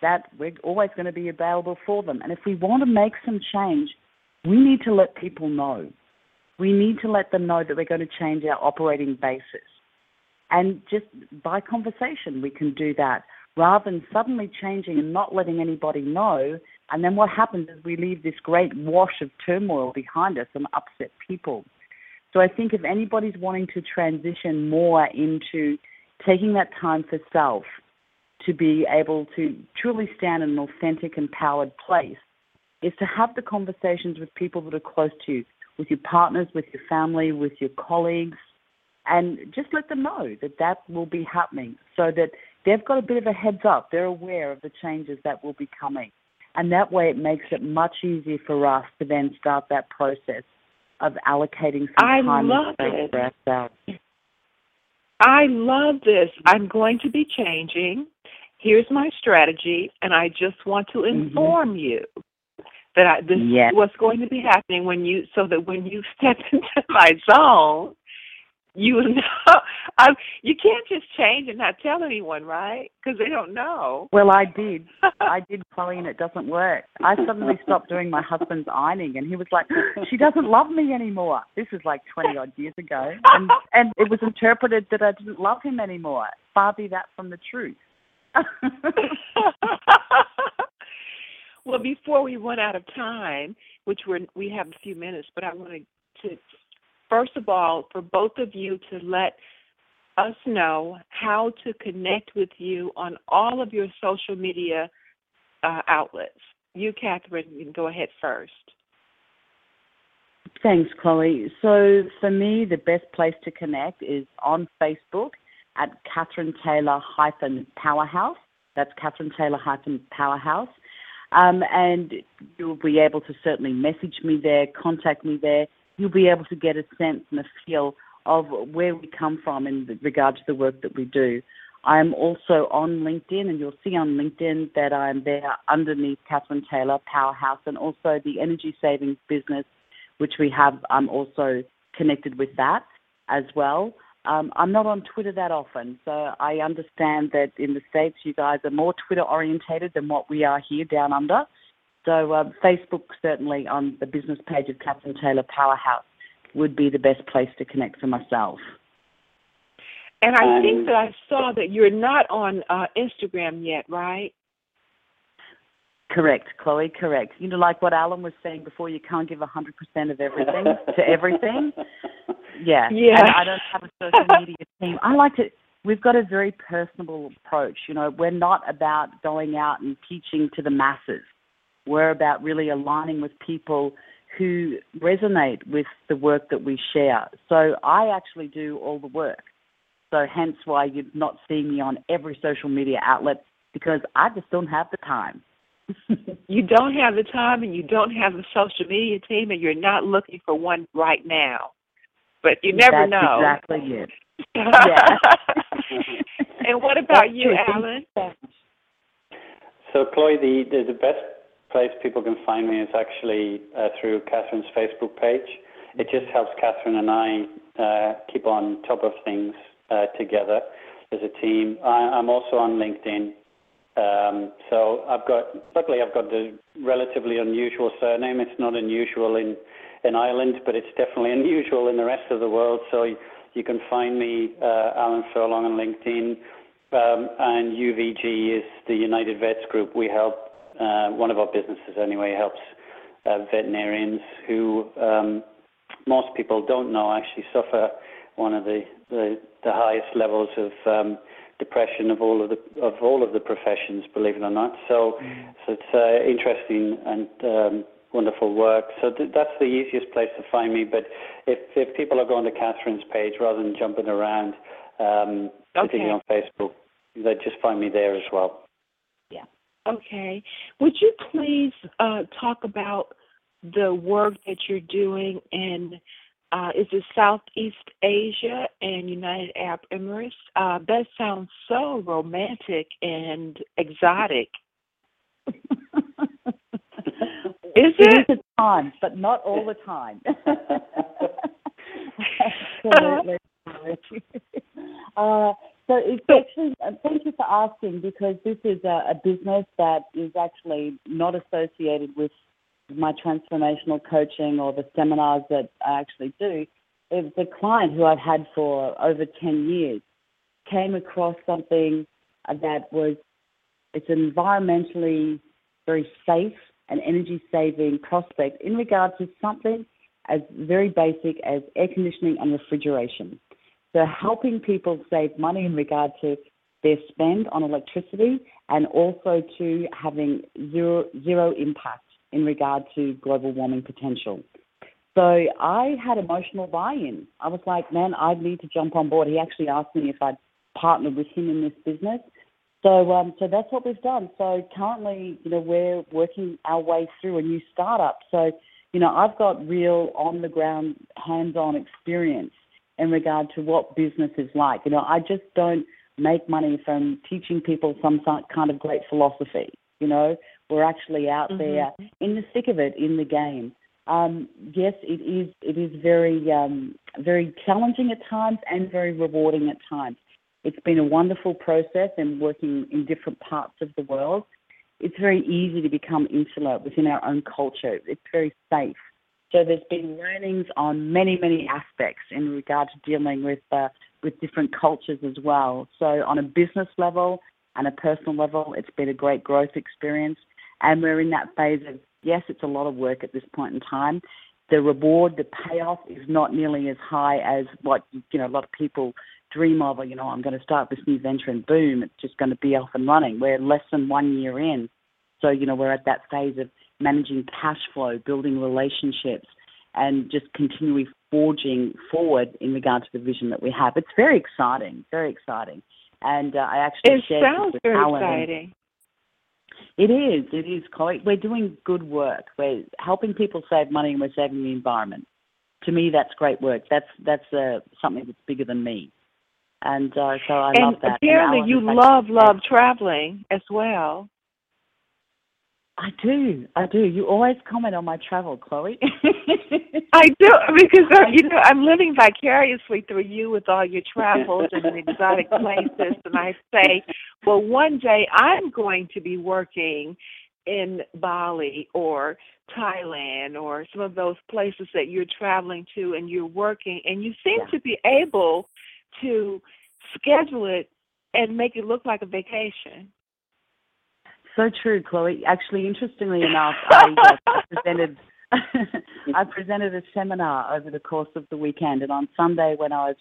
Speaker 2: that we're always going to be available for them. And if we want to make some change, we need to let people know. We need to let them know that we're going to change our operating basis. And just by conversation, we can do that rather than suddenly changing and not letting anybody know. And then what happens is we leave this great wash of turmoil behind us and upset people. So I think if anybody's wanting to transition more into taking that time for self to be able to truly stand in an authentic, empowered place is to have the conversations with people that are close to you, with your partners, with your family, with your colleagues, and just let them know that that will be happening so that they've got a bit of a heads up. They're aware of the changes that will be coming. And that way it makes it much easier for us to then start that process of allocating some
Speaker 1: I
Speaker 2: time
Speaker 1: love it.
Speaker 2: for ourselves.
Speaker 1: I love this. I'm going to be changing. Here's my strategy, and I just want to
Speaker 2: Mm-hmm.
Speaker 1: inform you that I, this
Speaker 2: Yes.
Speaker 1: is what's going to be happening when you, so that when you [laughs] step into my zone, you [laughs] know. I, you can't just change and not tell anyone, right? Because they don't know.
Speaker 2: Well, I did. [laughs] I did, Chloe, and it doesn't work. I suddenly stopped doing my husband's ironing, and he was like, "She doesn't love me anymore." This was like twenty odd years ago, and [laughs] and it was interpreted that I didn't love him anymore. Far be that from the truth.
Speaker 1: well, before we run out of time, which we're we have a few minutes, but I wanted to first of all for both of you to let us know how to connect with you on all of your social media uh, outlets. You, Catherine, you can go ahead first.
Speaker 2: Thanks, Chloe. So for me, the best place to connect is on Facebook at Catherine Taylor hyphen Powerhouse. That's Catherine Taylor hyphen Powerhouse. Um, and you'll be able to certainly message me there, contact me there. You'll be able to get a sense and a feel of where we come from in regard to the work that we do. I'm also on LinkedIn, and you'll see on LinkedIn that I'm there underneath Catherine Taylor Powerhouse, and also the energy savings business, which we have. I'm also connected with that as well. Um, I'm not on Twitter that often, so I understand that in the States you guys are more Twitter orientated than what we are here down under. So um, Facebook certainly on the business page of Catherine Taylor Powerhouse would be the best place to connect for myself.
Speaker 1: And I
Speaker 3: Um,
Speaker 1: think that I saw that you're not on uh, Instagram yet, right?
Speaker 2: Correct, Chloe, correct. You know, like what Alan was saying before, you can't give 100% of everything to everything. Yeah. [laughs]
Speaker 1: Yeah.
Speaker 2: And I don't have a social media team. I like to, we've got a very personable approach. You know, we're not about going out and teaching to the masses. We're about really aligning with people who resonate with the work that we share. So I actually do all the work. So hence why you're not seeing me on every social media outlet because I just don't have the time. [laughs]
Speaker 1: You don't have the time and you don't have the social media team and you're not looking for one right now. But you never
Speaker 2: That's
Speaker 1: know.
Speaker 2: exactly it. [laughs] Yeah. [laughs]
Speaker 1: and what about
Speaker 2: That's
Speaker 1: you. Alan?
Speaker 3: So, Chloe, the, the, the best place people can find me is actually uh, through Catherine's Facebook page. It just helps Catherine and I uh, keep on top of things uh, together as a team. I, I'm also on LinkedIn. Um, so I've got, luckily, I've got the relatively unusual surname. It's not unusual in in Ireland, but it's definitely [laughs] unusual in the rest of the world. So you, you can find me, uh, Alan Furlong, on LinkedIn. Um, and UVG is the United Vets Group. We help, uh, one of our businesses anyway, helps uh, veterinarians who um, most people don't know actually suffer one of the the, the highest levels of um, depression of all of the of all of the professions, believe it or not. So, mm. so it's uh, interesting and um, wonderful work. So th- that's the easiest place to find me. But if if people are going to Catherine's page rather than jumping around, um, okay. particularly on Facebook, they just find me there as well.
Speaker 1: Okay. Would you please uh, talk about the work that you're doing in uh, is it Southeast Asia and United Arab Emirates? Uh, that sounds so romantic and exotic. [laughs] Is it?
Speaker 2: It is at times, but not all the time. [laughs] [laughs] Absolutely. uh, so it's actually, uh, thank you for asking because this is a, a business that is actually not associated with my transformational coaching or the seminars that I actually do. It's a client who I've had for over 10 years came across something that was, it's an environmentally very safe and energy saving prospect in regard to something as very basic as air conditioning and refrigeration. So helping people save money in regard to their spend on electricity and also to having zero, zero impact in regard to global warming potential. So I had emotional buy-in. I was like, man, I need to jump on board. He actually asked me if I'd partner with him in this business. So, um, so that's what we've done. So currently, you know, we're working our way through a new startup. So, you know, I've got real on the ground, hands on experience in regard to what business is like. You know, I just don't make money from teaching people some kind of great philosophy. You know, we're actually out mm-hmm. there in the thick of it in the game. Um, yes, it is. It is very, um, very challenging at times and very rewarding at times. It's been a wonderful process and working in different parts of the world. It's very easy to become insular within our own culture. It's very safe. So there's been learnings on many, many aspects in regard to dealing with uh, with different cultures as well. So on a business level and a personal level, it's been a great growth experience. And we're in that phase of yes, it's a lot of work at this point in time. The reward, the payoff is not nearly as high as what you know a lot of people dream of. You know, I'm going to start this new venture and boom, it's just going to be off and running. We're less than one year in, so you know we're at that phase of managing cash flow, building relationships, and just continually forging forward in regard to the vision that we have. It's very exciting, very exciting. And uh, I actually
Speaker 1: it
Speaker 2: shared
Speaker 1: sounds
Speaker 2: with
Speaker 1: very
Speaker 2: Alan.
Speaker 1: exciting.
Speaker 2: It is. It is. We're doing good work. We're helping people save money and we're saving the environment. To me, that's great work. That's that's uh, something that's bigger than me. And uh, so I
Speaker 1: and
Speaker 2: love that.
Speaker 1: Apparently,
Speaker 2: and
Speaker 1: you love love traveling as well.
Speaker 2: I do. I do. You always comment on my travel, Chloe. [laughs]
Speaker 1: I do because uh, you know I'm living vicariously through you with all your travels and exotic [laughs] places, and I say, well, one day I'm going to be working in Bali or Thailand or some of those places that you're traveling to, and you're working, and you seem
Speaker 2: yeah.
Speaker 1: to be able to schedule it and make it look like a vacation.
Speaker 2: So true, Chloe. Actually, interestingly enough, I, uh, presented [laughs] I presented a seminar over the course of the weekend, and on Sunday when I was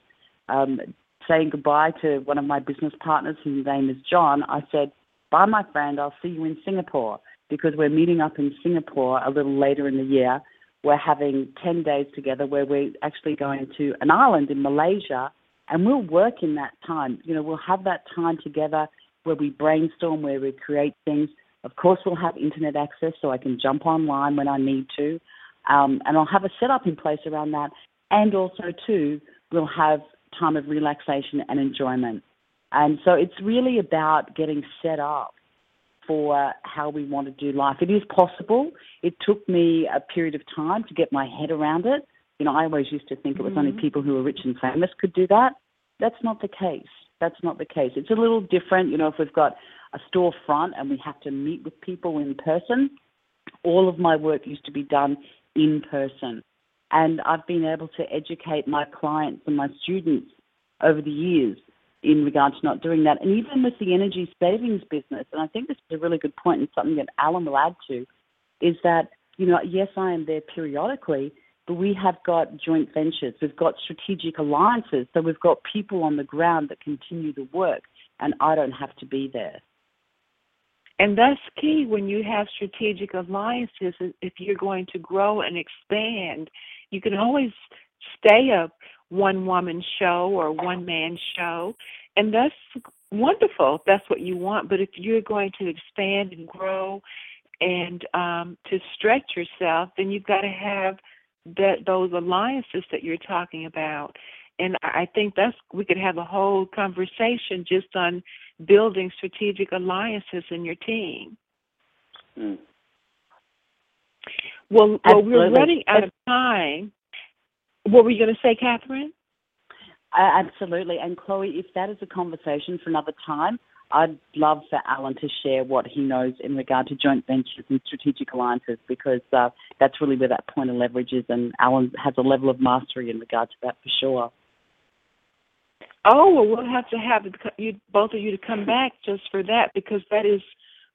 Speaker 2: um, saying goodbye to one of my business partners, whose name is John, I said, "Bye, my friend. I'll see you in Singapore." Because we're meeting up in Singapore a little later in the year. We're having 10 days together where we're actually going to an island in Malaysia and we'll work in that time. You know, we'll have that time together where we brainstorm, where we create things. Of course, we'll have internet access so I can jump online when I need to. Um, and I'll have a setup in place around that. And also, too, we'll have time of relaxation and enjoyment. And so it's really about getting set up for how we want to do life. It is possible. It took me a period of time to get my head around it. You know, I always used to think it was mm-hmm. only people who were rich and famous could do that. That's not the case. That's not the case. It's a little different, you know, if we've got a storefront and we have to meet with people in person. All of my work used to be done in person. And I've been able to educate my clients and my students over the years in regard to not doing that. And even with the energy savings business, and I think this is a really good point and something that Alan will add to, is that, you know, yes, I am there periodically, but we have got joint ventures. We've got strategic alliances. So we've got people on the ground that continue the work, and I don't have to be there.
Speaker 1: And that's key when you have strategic alliances. If you're going to grow and expand, you can always stay a one woman show or one man show, and that's wonderful. if That's what you want. But if you're going to expand and grow and um, to stretch yourself, then you've got to have that those alliances that you're talking about. And I think that's we could have a whole conversation just on building strategic alliances in your team.
Speaker 3: Mm.
Speaker 1: Well, well, we're running out of time. What were you going to say, Catherine?
Speaker 2: Uh, absolutely. And Chloe, if that is a conversation for another time, I'd love for Alan to share what he knows in regard to joint ventures and strategic alliances because uh, that's really where that point of leverage is, and Alan has a level of mastery in regard to that for sure.
Speaker 1: Oh well, we'll have to have you both of you to come back just for that because that is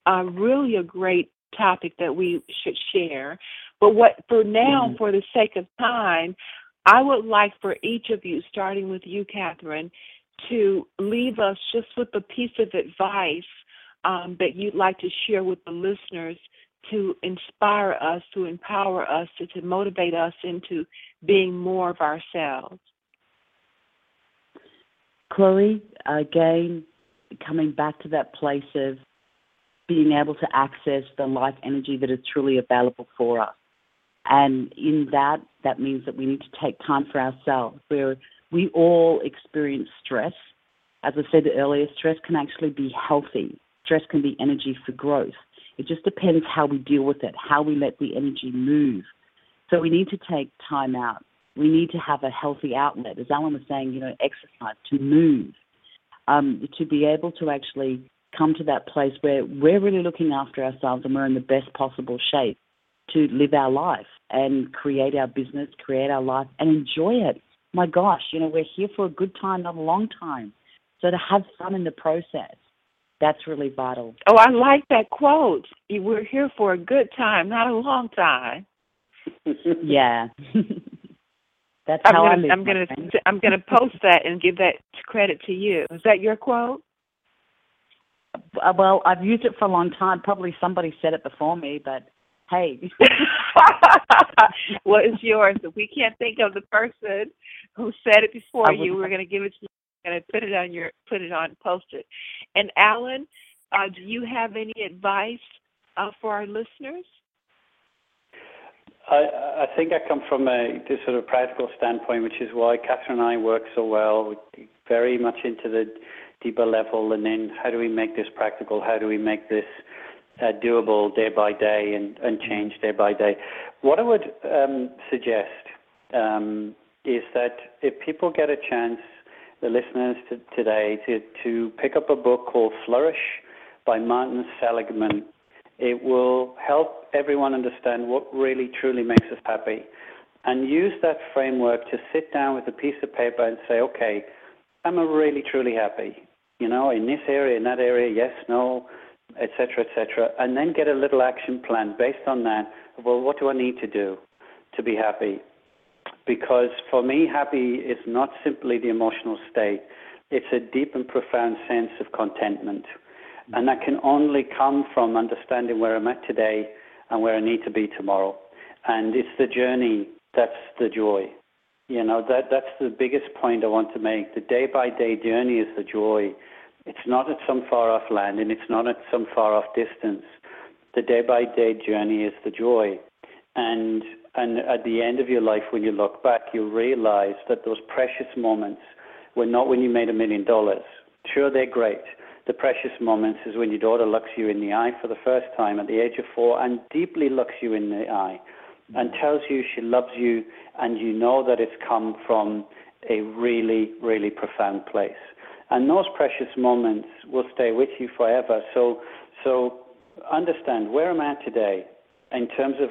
Speaker 1: uh, really a great topic that we should share. But what for now, mm-hmm. for the sake of time, I would like for each of you, starting with you, Catherine, to leave us just with a piece of advice um, that you'd like to share with the listeners to inspire us, to empower us, to, to motivate us into being more of ourselves.
Speaker 2: Chloe, again, coming back to that place of being able to access the life energy that is truly available for us. And in that, that means that we need to take time for ourselves. Where we all experience stress. As I said earlier, stress can actually be healthy. Stress can be energy for growth. It just depends how we deal with it, how we let the energy move. So we need to take time out. We need to have a healthy outlet, as Alan was saying, you know, exercise, to move, um, to be able to actually come to that place where we're really looking after ourselves and we're in the best possible shape to live our life and create our business, create our life, and enjoy it. My gosh, you know, we're here for a good time, not a long time. So to have fun in the process, that's really vital.
Speaker 1: Oh, I like that quote. We're here for a good time, not a long time. [laughs]
Speaker 2: yeah. [laughs] that's
Speaker 1: I'm
Speaker 2: how
Speaker 1: gonna,
Speaker 2: I live.
Speaker 1: I'm gonna I'm gonna post that and give that credit to you. Is that your quote?
Speaker 2: Uh, well, I've used it for a long time. Probably somebody said it before me, but hey. [laughs]
Speaker 1: well, it's yours. If we can't think of the person who said it before you, we're going to give it to you. We're going to put it on your, put it on, post it. And Alan, uh, do you have any advice uh, for our listeners?
Speaker 3: I, I think I come from a this sort of practical standpoint, which is why Catherine and I work so well. We're very much into the deeper level, and then how do we make this practical? How do we make this uh, doable day by day and, and change day by day. What I would um, suggest um, is that if people get a chance, the listeners to, today, to, to pick up a book called Flourish by Martin Seligman, it will help everyone understand what really truly makes us happy. And use that framework to sit down with a piece of paper and say, okay, I'm I really truly happy? You know, in this area, in that area, yes, no, etc., etc., and then get a little action plan based on that. Well, what do I need to do to be happy? Because for me, happy is not simply the emotional state, it's a deep and profound sense of contentment. And that can only come from understanding where I'm at today and where I need to be tomorrow. And it's the journey that's the joy. You know, that, that's the biggest point I want to make. The day by day journey is the joy it's not at some far off land and it's not at some far off distance. The day by day journey is the joy. And and at the end of your life when you look back you realize that those precious moments were not when you made a million dollars. Sure they're great. The precious moments is when your daughter looks you in the eye for the first time at the age of four and deeply looks you in the eye and tells you she loves you and you know that it's come from a really, really profound place. And those precious moments will stay with you forever. So, so understand where am I today in terms of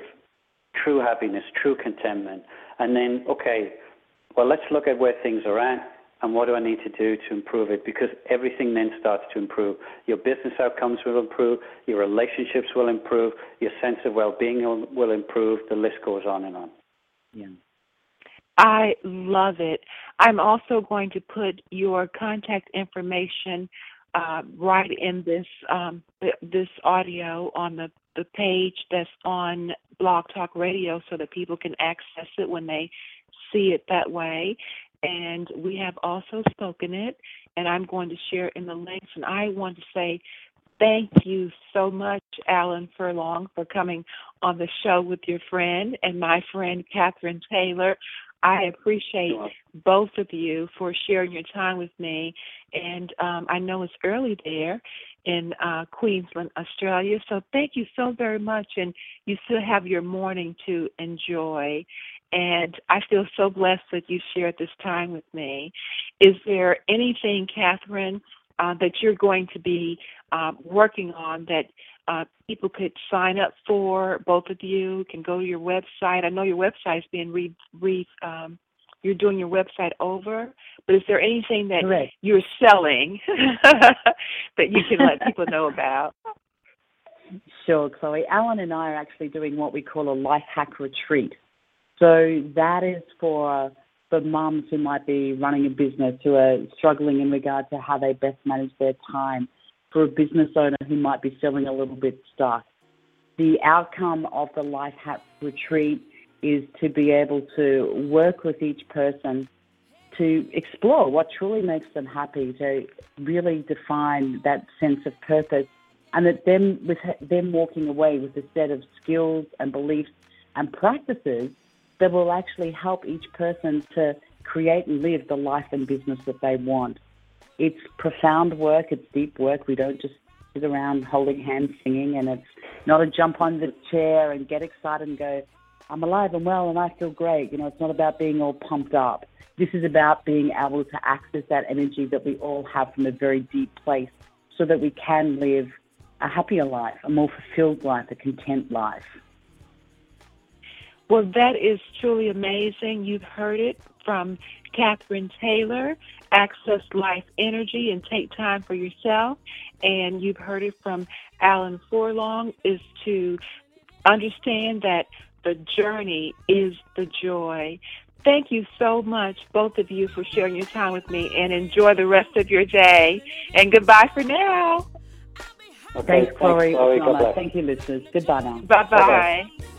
Speaker 3: true happiness, true contentment. And then, okay, well, let's look at where things are at and what do I need to do to improve it? Because everything then starts to improve. Your business outcomes will improve, your relationships will improve, your sense of well being will, will improve, the list goes on and on.
Speaker 2: Yeah.
Speaker 1: I love it. I'm also going to put your contact information uh, right in this um, this audio on the, the page that's on Blog Talk Radio so that people can access it when they see it that way. And we have also spoken it, and I'm going to share in the links. And I want to say thank you so much, Alan Furlong, for coming on the show with your friend and my friend Catherine Taylor. I appreciate both of you for sharing your time with me. And um, I know it's early there in uh, Queensland, Australia. So thank you so very much. And you still have your morning to enjoy. And I feel so blessed that you shared this time with me. Is there anything, Catherine, uh, that you're going to be uh, working on that uh, people could sign up for. Both of you can go to your website. I know your website is being re, re um, you're doing your website over, but is there anything that
Speaker 2: Correct.
Speaker 1: you're selling [laughs] that you can let people know about?
Speaker 2: Sure, Chloe. Alan and I are actually doing what we call a life hack retreat. So that is for for mums who might be running a business who are struggling in regard to how they best manage their time for a business owner who might be feeling a little bit stuck. The outcome of the Life Hack retreat is to be able to work with each person to explore what truly makes them happy, to really define that sense of purpose, and that them with them walking away with a set of skills and beliefs and practices that will actually help each person to create and live the life and business that they want. It's profound work, it's deep work. We don't just sit around holding hands singing, and it's not a jump on the chair and get excited and go, I'm alive and well and I feel great. You know, it's not about being all pumped up. This is about being able to access that energy that we all have from a very deep place so that we can live a happier life, a more fulfilled life, a content life.
Speaker 1: Well, that is truly amazing. You've heard it from Catherine Taylor, Access Life Energy and Take Time for Yourself. And you've heard it from Alan Furlong is to understand that the journey is the joy. Thank you so much, both of you, for sharing your time with me and enjoy the rest of your day. And goodbye for now.
Speaker 2: Okay, thanks, Chloe. Thanks, Chloe. Thank you, listeners. Goodbye now.
Speaker 1: Bye bye.